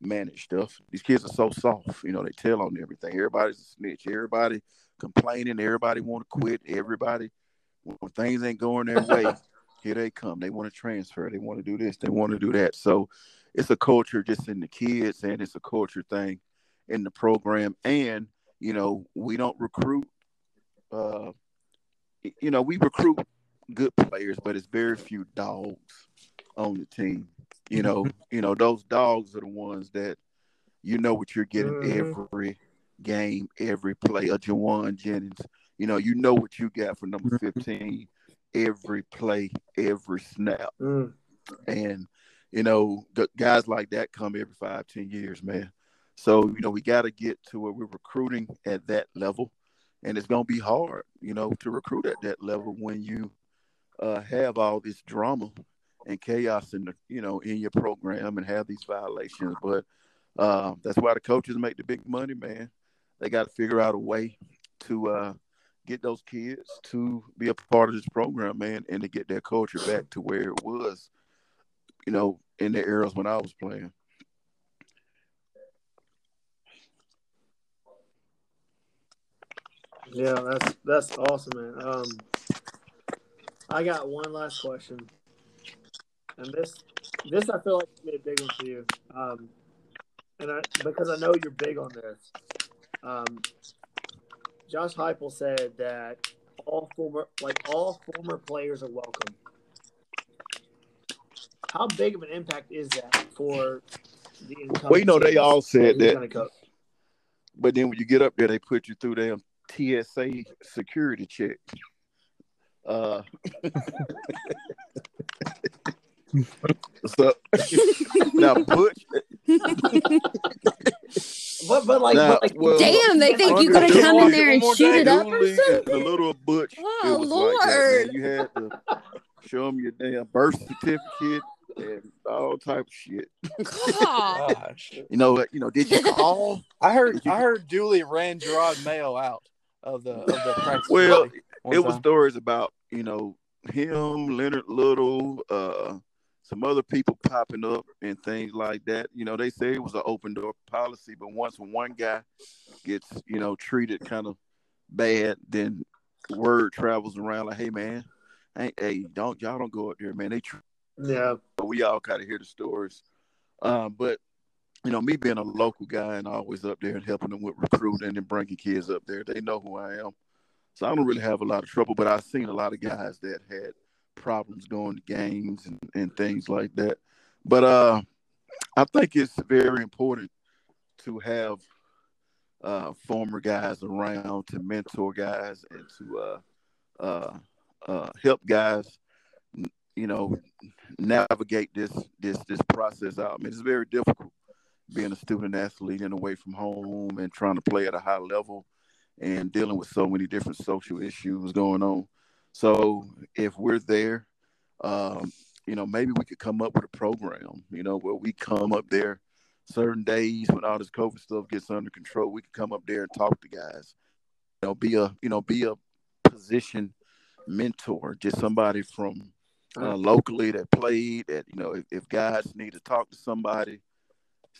D: manage stuff. These kids are so soft. You know, they tell on everything. Everybody's a snitch. Everybody complaining. Everybody want to quit. Everybody, when things ain't going their way, here they come. They want to transfer. They want to do this. They want to do that. So it's a culture just in the kids, and it's a culture thing in the program. And you know, we don't recruit. Uh, you know, we recruit good players, but it's very few dogs on the team. You know, you know those dogs are the ones that you know what you're getting
A: Mhm.
D: every game, every play. A Jauan Jennings, you know, you know what you got for number fifteen every play, every snap,
A: Mm.
D: and you know, guys like that come every five, ten years, man. So, you know, we got to get to where we're recruiting at that level. And it's to be hard, you know, to recruit at that level when you uh, have all this drama and chaos in the, you know, in your program and have these violations. But uh, that's why the coaches make the big money, man. They got to figure out a way to uh, get those kids to be a part of this program, man, and to get their culture back to where it was, you know, in the eras when I was playing.
A: Yeah, that's that's awesome, man. Um, I got one last question, and this this I feel like is a big one for you, um, and I because I know you're big on this. Um, Josh Heupel said that all former like all former players are welcome. How big of an impact is that for the
D: Well, you know, they all said that. But then when you get up there, they put you through them TSA security check. Uh, so now Butch.
A: but, but like,
C: now,
A: but like
C: well, damn, they think you're gonna come in there and shoot it up or something.
D: The little Butch.
C: Oh Lord! Like that,
D: you had to show them your damn birth certificate and all type of shit. Gosh. you know what? You know, did you call?
B: I heard I heard Dooley ran Jerod Mayo out of the of the practice.
D: Well, it time. was stories about, you know, him, Leonard Little, uh, some other people popping up and things like that. You know, they say it was an open door policy, but once one guy gets, you know, treated kind of bad, then word travels around like, hey man, hey, hey, don't y'all don't go up there, man. They tr-
A: yeah.
D: We all kind of hear the stories. Um, but you know, me being a local guy and always up there and helping them with recruiting and bringing kids up there, they know who I am. So I don't really have a lot of trouble, but I've seen a lot of guys that had problems going to games and, and things like that. But uh, I think it's very important to have uh, former guys around to mentor guys and to uh, uh, uh help guys you know, navigate this this this process out. I mean, it's very difficult being a student athlete and away from home and trying to play at a high level and dealing with so many different social issues going on. So if we're there, um, you know, maybe we could come up with a program, you know, where we come up there certain days when all this COVID stuff gets under control, we could come up there and talk to guys. You know, be a you know, be a position mentor, just somebody from uh, locally that played. That you know, if, if guys need to talk to somebody,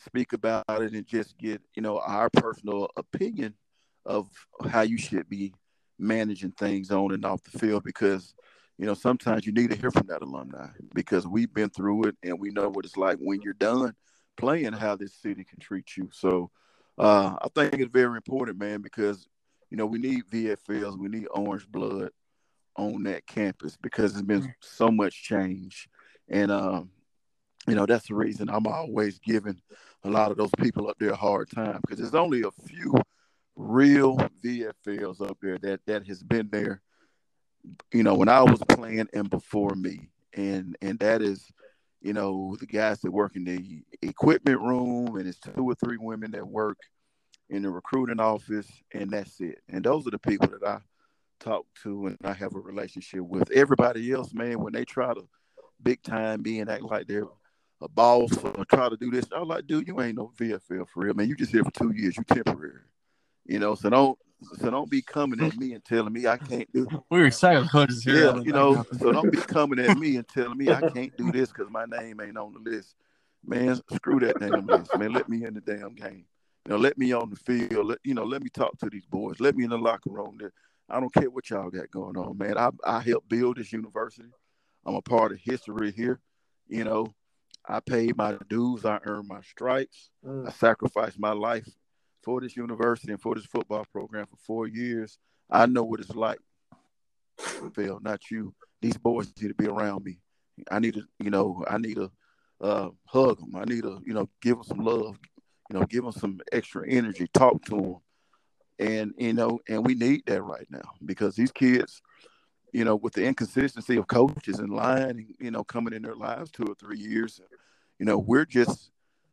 D: speak about it, and just get you know our personal opinion of how you should be managing things on and off the field because you know sometimes you need to hear from that alumni because we've been through it and we know what it's like when you're done playing how this city can treat you so uh, i think it's very important man because you know we need vfls we need orange blood on that campus because there's been so much change. And, um, you know, that's the reason I'm always giving a lot of those people up there a hard time because there's only a few real VFLs up there that, that has been there, you know, when I was playing and before me. And, and that is, you know, the guys that work in the equipment room and it's two or three women that work in the recruiting office and that's it. And those are the people that I, talk to and I have a relationship with. Everybody else, man, when they try to big time be and act like they're a boss or try to do this, I'm like, dude, you ain't no VFL for real, man. You just here for two years, you temporary. You know, so don't so don't be coming at me and telling me I can't do.
B: We're excited coaches here.
D: Yeah, you know, so don't be coming at me and telling me I can't do this because my name ain't on the list. Man, screw that damn list, man. Let me in the damn game. You know, let me on the field. Let you know, let me talk to these boys. Let me in the locker room. I don't care what y'all got going on, man. I I helped build this university. I'm a part of history here. You know, I paid my dues. I earned my stripes. Mm. I sacrificed my life for this university and for this football program for four years. I know what it's like. Phil, not you. These boys need to be around me. I need to, you know, I need to uh, hug them. I need to, you know, give them some love. You know, give them some extra energy. Talk to them and you know, and we need that right now because these kids, you know, with the inconsistency of coaches and line, you know, coming in their lives two or three years, you know, we're just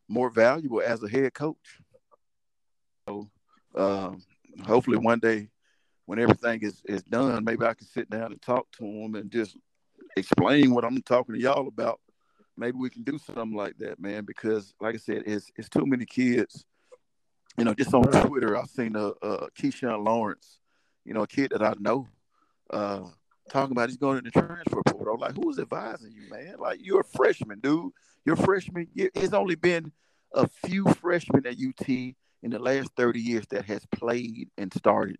D: more valuable as a head coach. So um, hopefully one day when everything is, is done, maybe I can sit down and talk to them and just explain what I'm talking to y'all about. Maybe we can do something like that, man. Because like I said, it's it's too many kids. You know, just on Twitter, I've seen a, a Keyshawn Lawrence, you know, a kid that I know, uh, talking about he's going in the transfer portal. I'm like, who's advising you, man? Like, you're a freshman, dude. You're a freshman. It's only been a few freshmen at UT in the last 30 years that has played and started.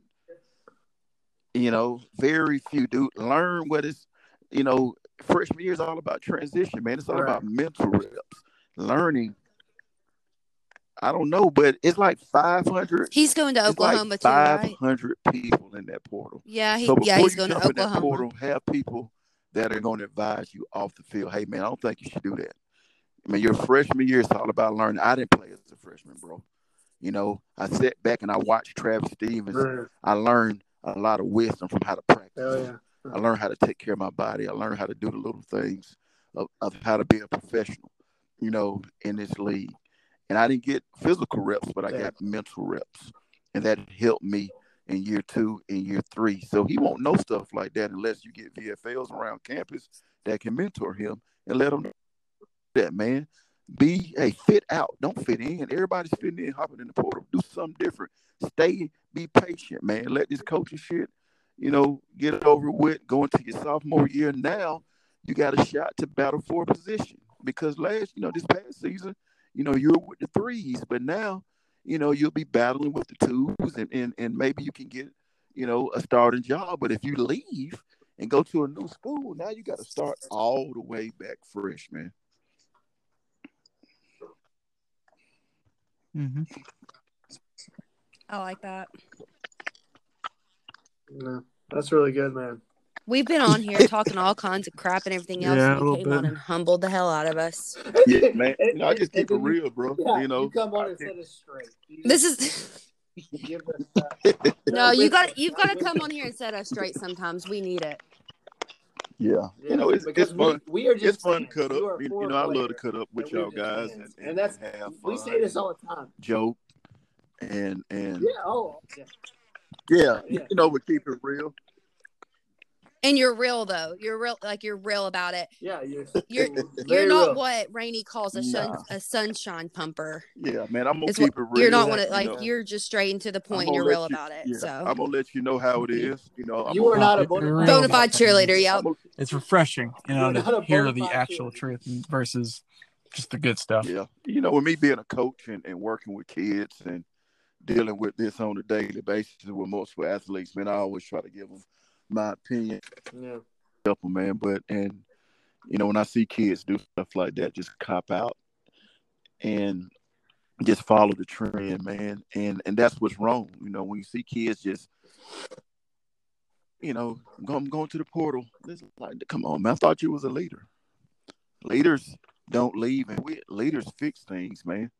D: You know, very few, dude. Learn what is, you know, freshman year is all about transition, man. It's all right. about mental reps, learning I don't know, but it's like 500.
C: He's going to Oklahoma
D: like
C: too,
D: 500
C: right?
D: people in that portal.
C: Yeah, he,
D: so
C: yeah, he's going to
D: Oklahoma.
C: Oklahoma.
D: portal, have people that are going to advise you off the field. Hey, man, I don't think you should do that. I mean, your freshman year is all about learning. I didn't play as a freshman, bro. You know, I sat back and I watched Travis Stephens.
A: Right.
D: I learned a lot of wisdom from how to practice.
A: Hell yeah.
D: I learned how to take care of my body. I learned how to do the little things of, of how to be a professional, you know, in this league. And I didn't get physical reps, but I got mental reps. And that helped me in year two and year three. So he won't know stuff like that unless you get VFLs around campus that can mentor him and let him know that, man. Be a fit out. Don't fit in. Everybody's fitting in, hopping in the portal. Do something different. Stay, be patient, man. Let this coaching shit, you know, get it over with. Going to your sophomore year now, you got a shot to battle for a position. Because last, you know, this past season, you know, you're with the threes, but now, you know, you'll be battling with the twos and, and, and maybe you can get, you know, a starting job. But if you leave and go to a new school, now you got to start all the way back fresh, man.
B: Mm-hmm.
C: I like that.
A: No, that's really good, man.
C: We've been on here talking all kinds of crap and everything else.
B: Yeah,
C: and you
B: little
C: came on and humbled the hell out of us.
D: Yeah, man. You know, I just keep it
A: And then you-
D: real, bro.
A: Yeah,
D: you know,
A: you come on
D: I
A: and set us straight. You
C: This is
A: give us, uh,
C: no, you got you've got to come on here and set us straight. Sometimes we need it.
D: yeah. You know, it's, it's fun.
A: We, we are just
D: It's fun to cut up. You, you know, I love to cut up with
A: and
D: y'all guys
A: fans.
D: and,
A: and that's
D: and have
A: we say this all the time.
D: joke and and
A: Yeah. Oh. Yeah.
D: yeah,
A: Yeah.
D: you know, we keep it real.
C: And you're real though. You're real, like you're real about it.
A: Yeah. You're.
C: You're you're not
A: real.
C: what Rainey calls a sun,
D: Nah.
C: a sunshine pumper.
D: Yeah, man, I'm gonna
C: Is what-
D: keep it real.
C: You're not one
A: you
C: of like
D: know.
C: you're just straight and to the
D: I'm
C: point. You're real
D: you-
C: about it.
D: Yeah,
C: so
D: I'm gonna let you know how it is. You know, I'm
A: You are not a
B: You're
A: bona
C: bona fide cheerleader. Yep.
D: I'm
B: It's refreshing, you know, to hear the actual
A: cheerleader.
B: truth versus just the good stuff.
D: Yeah, you know, with me being a coach and, and working with kids and dealing with this on a daily basis with multiple athletes, man, I always try to give them my opinion,
A: Yeah.
D: help them, man. But and you know, when I see kids do stuff like that, just cop out and just follow the trend, man. And and that's what's wrong. You know, when you see kids just you know, I'm going to the portal. It's like, come on, man. I thought you was a leader. Leaders don't leave, and we leaders fix things, man.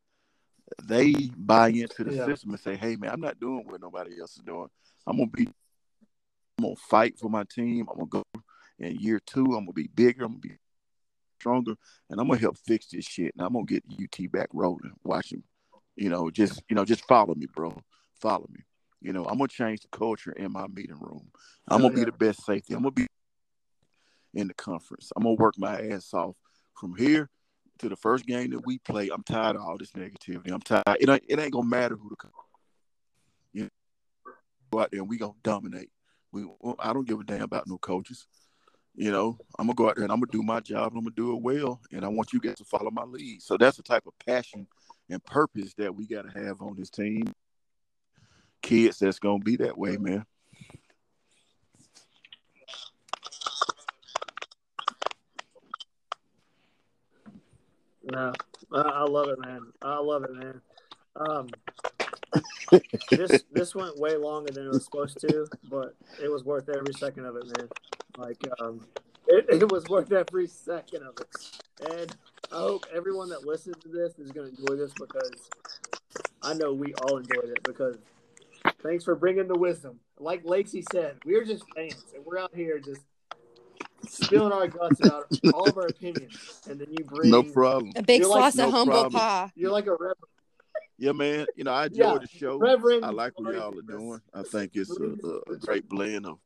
D: They buy into the
A: Yeah.
D: system and say, "Hey, man, I'm not doing what nobody else is doing. I'm gonna be, I'm gonna fight for my team. I'm gonna go in year two. I'm gonna be bigger. I'm gonna be stronger, and I'm gonna help fix this shit. And I'm gonna get UT back rolling. Watch him, you know, just you know, just follow me, bro. Follow me. You know, I'm gonna change the culture in my meeting room. I'm gonna
A: yeah.
D: be the best safety. I'm gonna be in the conference. I'm gonna work my ass off from here to the first game that we play. I'm tired of all this negativity. I'm tired. It ain't, it ain't gonna matter who the you know, go out there and we gonna dominate. We well, I don't give a damn about no coaches. You know, I'm gonna go out there and I'm gonna do my job and I'm gonna do it well. And I want you guys to follow my lead. So that's the type of passion and purpose that we gotta have on this team. Kids that's gonna be that way, man.
A: No, I, love it, man. I love it, man. Um, this this went way longer than it was supposed to, but it was worth every second of it, man. Like, um, it, it was worth every second of it. And I hope everyone that listens to this is going to enjoy this because I know we all enjoyed it. Because thanks for bringing the wisdom. Like Lacey said, we're just fans, and we're out here just spilling our guts about all of our opinions, and then you bring
D: No problem.
C: A big
A: You're like-
C: slice of
D: no
C: humble
D: problem.
C: pie.
A: You're like a reverend.
D: Yeah, man. You know, I enjoy
A: Yeah,
D: the show.
A: Reverend
D: I like what y'all are doing. I think it's a, a, a great blend of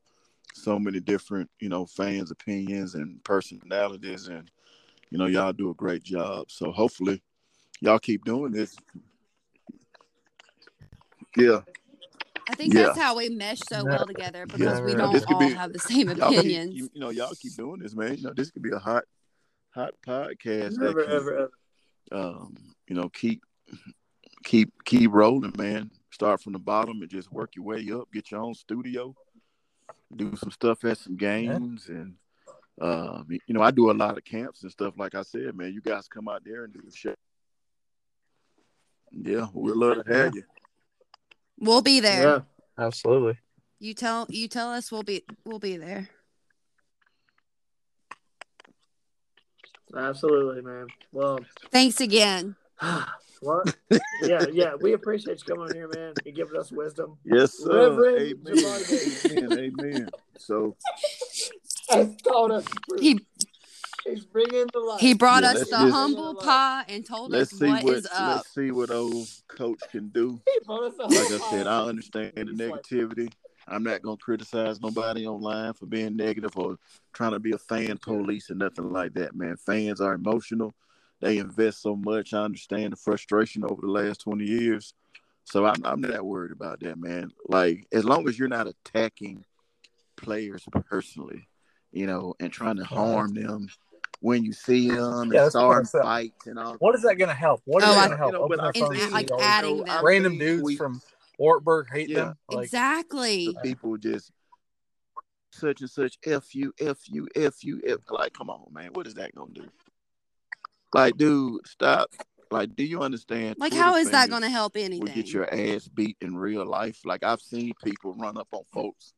D: so many different, you know, fans' opinions and personalities, and you know, y'all do a great job. So hopefully, y'all keep doing this. Yeah,
C: I think
D: Yeah.
C: that's how we mesh so well together because we don't all
D: be-
C: have the same
D: y'all keep,
C: opinions.
D: you, you know, y'all keep doing this, man. You know, this could be a hot, hot podcast. that can,
A: ever, ever.
D: um, you know, keep keep keep rolling, man. Start from the bottom and just work your way up. Get your own studio, do some stuff at some games, and um, you know, I do a lot of camps and stuff. Like I said, man, you guys come out there and do the show. Yeah, we'd love to have you.
C: We'll be there.
A: Yeah.
B: Absolutely.
C: You tell you tell us we'll be we'll be there.
A: Absolutely, man. Well,
C: Thanks again.
A: well, yeah, yeah. We appreciate you coming here, man, and giving us wisdom.
D: Yes, sir.
A: Reverend
D: Amen. Amen. Amen. So
A: Has taught us.
C: He
A: He's bringing the light.
C: he brought
D: Yeah,
C: us the
D: just-
C: humble pie and told
D: let's
C: us
D: see
C: what
D: what
C: is up.
D: let's see what old coach can do.
A: He brought us the
D: like I said. I understand the negativity. I'm not gonna criticize nobody online for being negative or trying to be a fan police or nothing like that, man. Fans are emotional. They invest so much. I understand the frustration over the last 20 years. So I'm, I'm not worried about that, man. Like, as long as you're not attacking players personally, you know, and trying to uh-huh. harm them when you see them
B: Yeah,
D: and
B: that's what I
D: starting
B: said.
D: fights and all.
B: What is that going to help? What is
C: Oh,
B: that going to help?
D: You know,
B: Open
D: but
B: their
D: I've
B: phones
C: And,
B: and
C: like, adding
B: those
C: them.
B: random dudes
D: seen
B: from Wartburg hate
D: Yeah.
B: them. Like,
C: exactly.
D: the people just such and such f you f you f you f like come on man what is that gonna do like dude stop. Like do you understand
C: Like
D: Twitter
C: how is that going to help
D: will
C: anything?
D: get your ass beat in real life? Like i've seen people run up on folks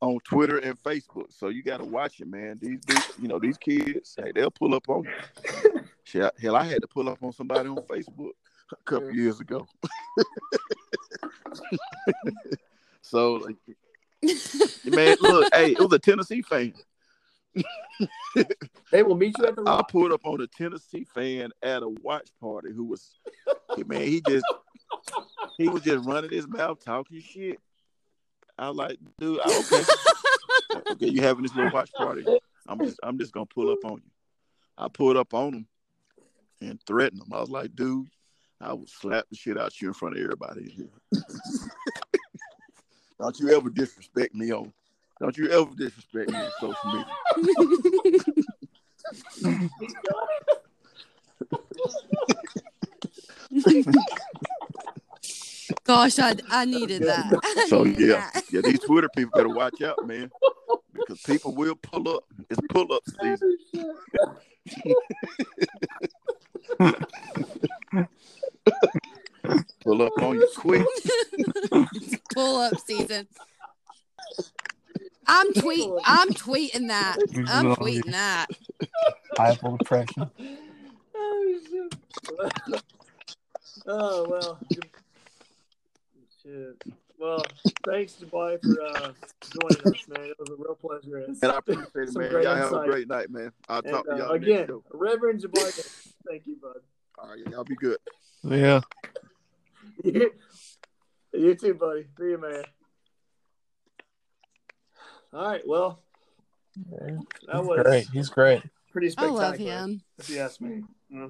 D: on twitter and facebook. So you got to watch it man. These dudes you know these kids hey they'll pull up on you Shit, hell i had to pull up on somebody on facebook a couple years ago. So like, man look hey it was a tennessee fan
A: They will meet you at the
D: I
A: rock.
D: pulled up on a Tennessee fan at a watch party who was, man, he just, he was just running his mouth talking shit. I was like, dude, I- okay, okay, you having this little watch party? I'm just, I'm just gonna pull up on you. I pulled up on him and threatened him. I was like, dude, I will slap the shit out you in front of everybody don't you ever disrespect me on, don't you ever disrespect me on social media.
C: Gosh, I I needed that. I
D: So
C: needed
D: yeah,
C: that.
D: yeah, these Twitter people better watch out, man, because people will pull up. It's pull up season. Pull up on you quick.
C: Pull up season. I'm tweet. I'm tweeting that. I'm tweeting that.
B: high blood depression.
A: oh, shit. oh well. Shit. Well, thanks, Dubai, for uh, joining us, man. It was a real pleasure.
D: And I appreciate it, man.
A: great
D: Y'all have a great night, man. I'll
A: And,
D: talk to
A: uh,
D: y'all
A: again,
D: next show.
A: Reverend Jabarka, thank you, bud.
D: All right, y'all be good.
B: Yeah.
A: you too, buddy. See you, man. All right. Well, that was
B: Great. He's great.
A: pretty spectacular.
C: I love him.
A: If you ask me,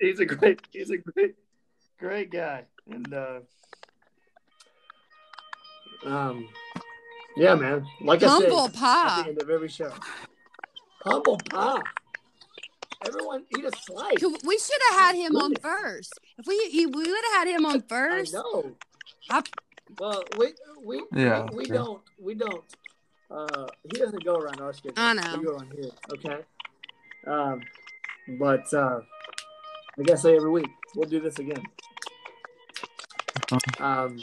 A: he's a great, he's a great, great guy, and uh, um, yeah, man. Like
C: Humble
A: I said, at
C: pie.
A: the end of every show, humble pie. Everyone eat a slice.
C: We should have had him on first. If we we would have had him on first.
A: I
C: first.
A: know.
C: I-
A: Well, we we
B: Yeah,
A: we, we
B: true.
A: don't we don't. Uh, he doesn't go around our schedule.
C: I know.
A: We go on here. Okay. Um, but uh, like I say every week, we'll do this again. Um,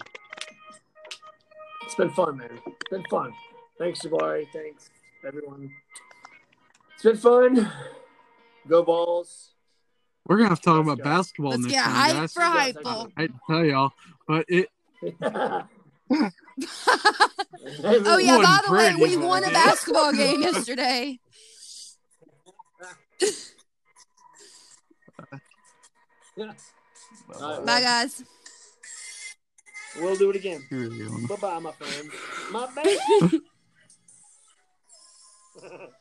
A: it's been fun, man. It's been fun. Thanks, Jabari. Thanks, everyone. It's been fun. Go balls.
E: We're gonna have to talk
A: Let's
E: about
A: go.
E: basketball
C: Let's
E: next
C: get
E: time,
C: hype
E: guys.
C: for
A: You guys
E: I tell y'all, but it
C: oh yeah, by the way, we won a basketball game yesterday. Bye, guys.
A: We'll do it again. Bye bye, my friends. My baby.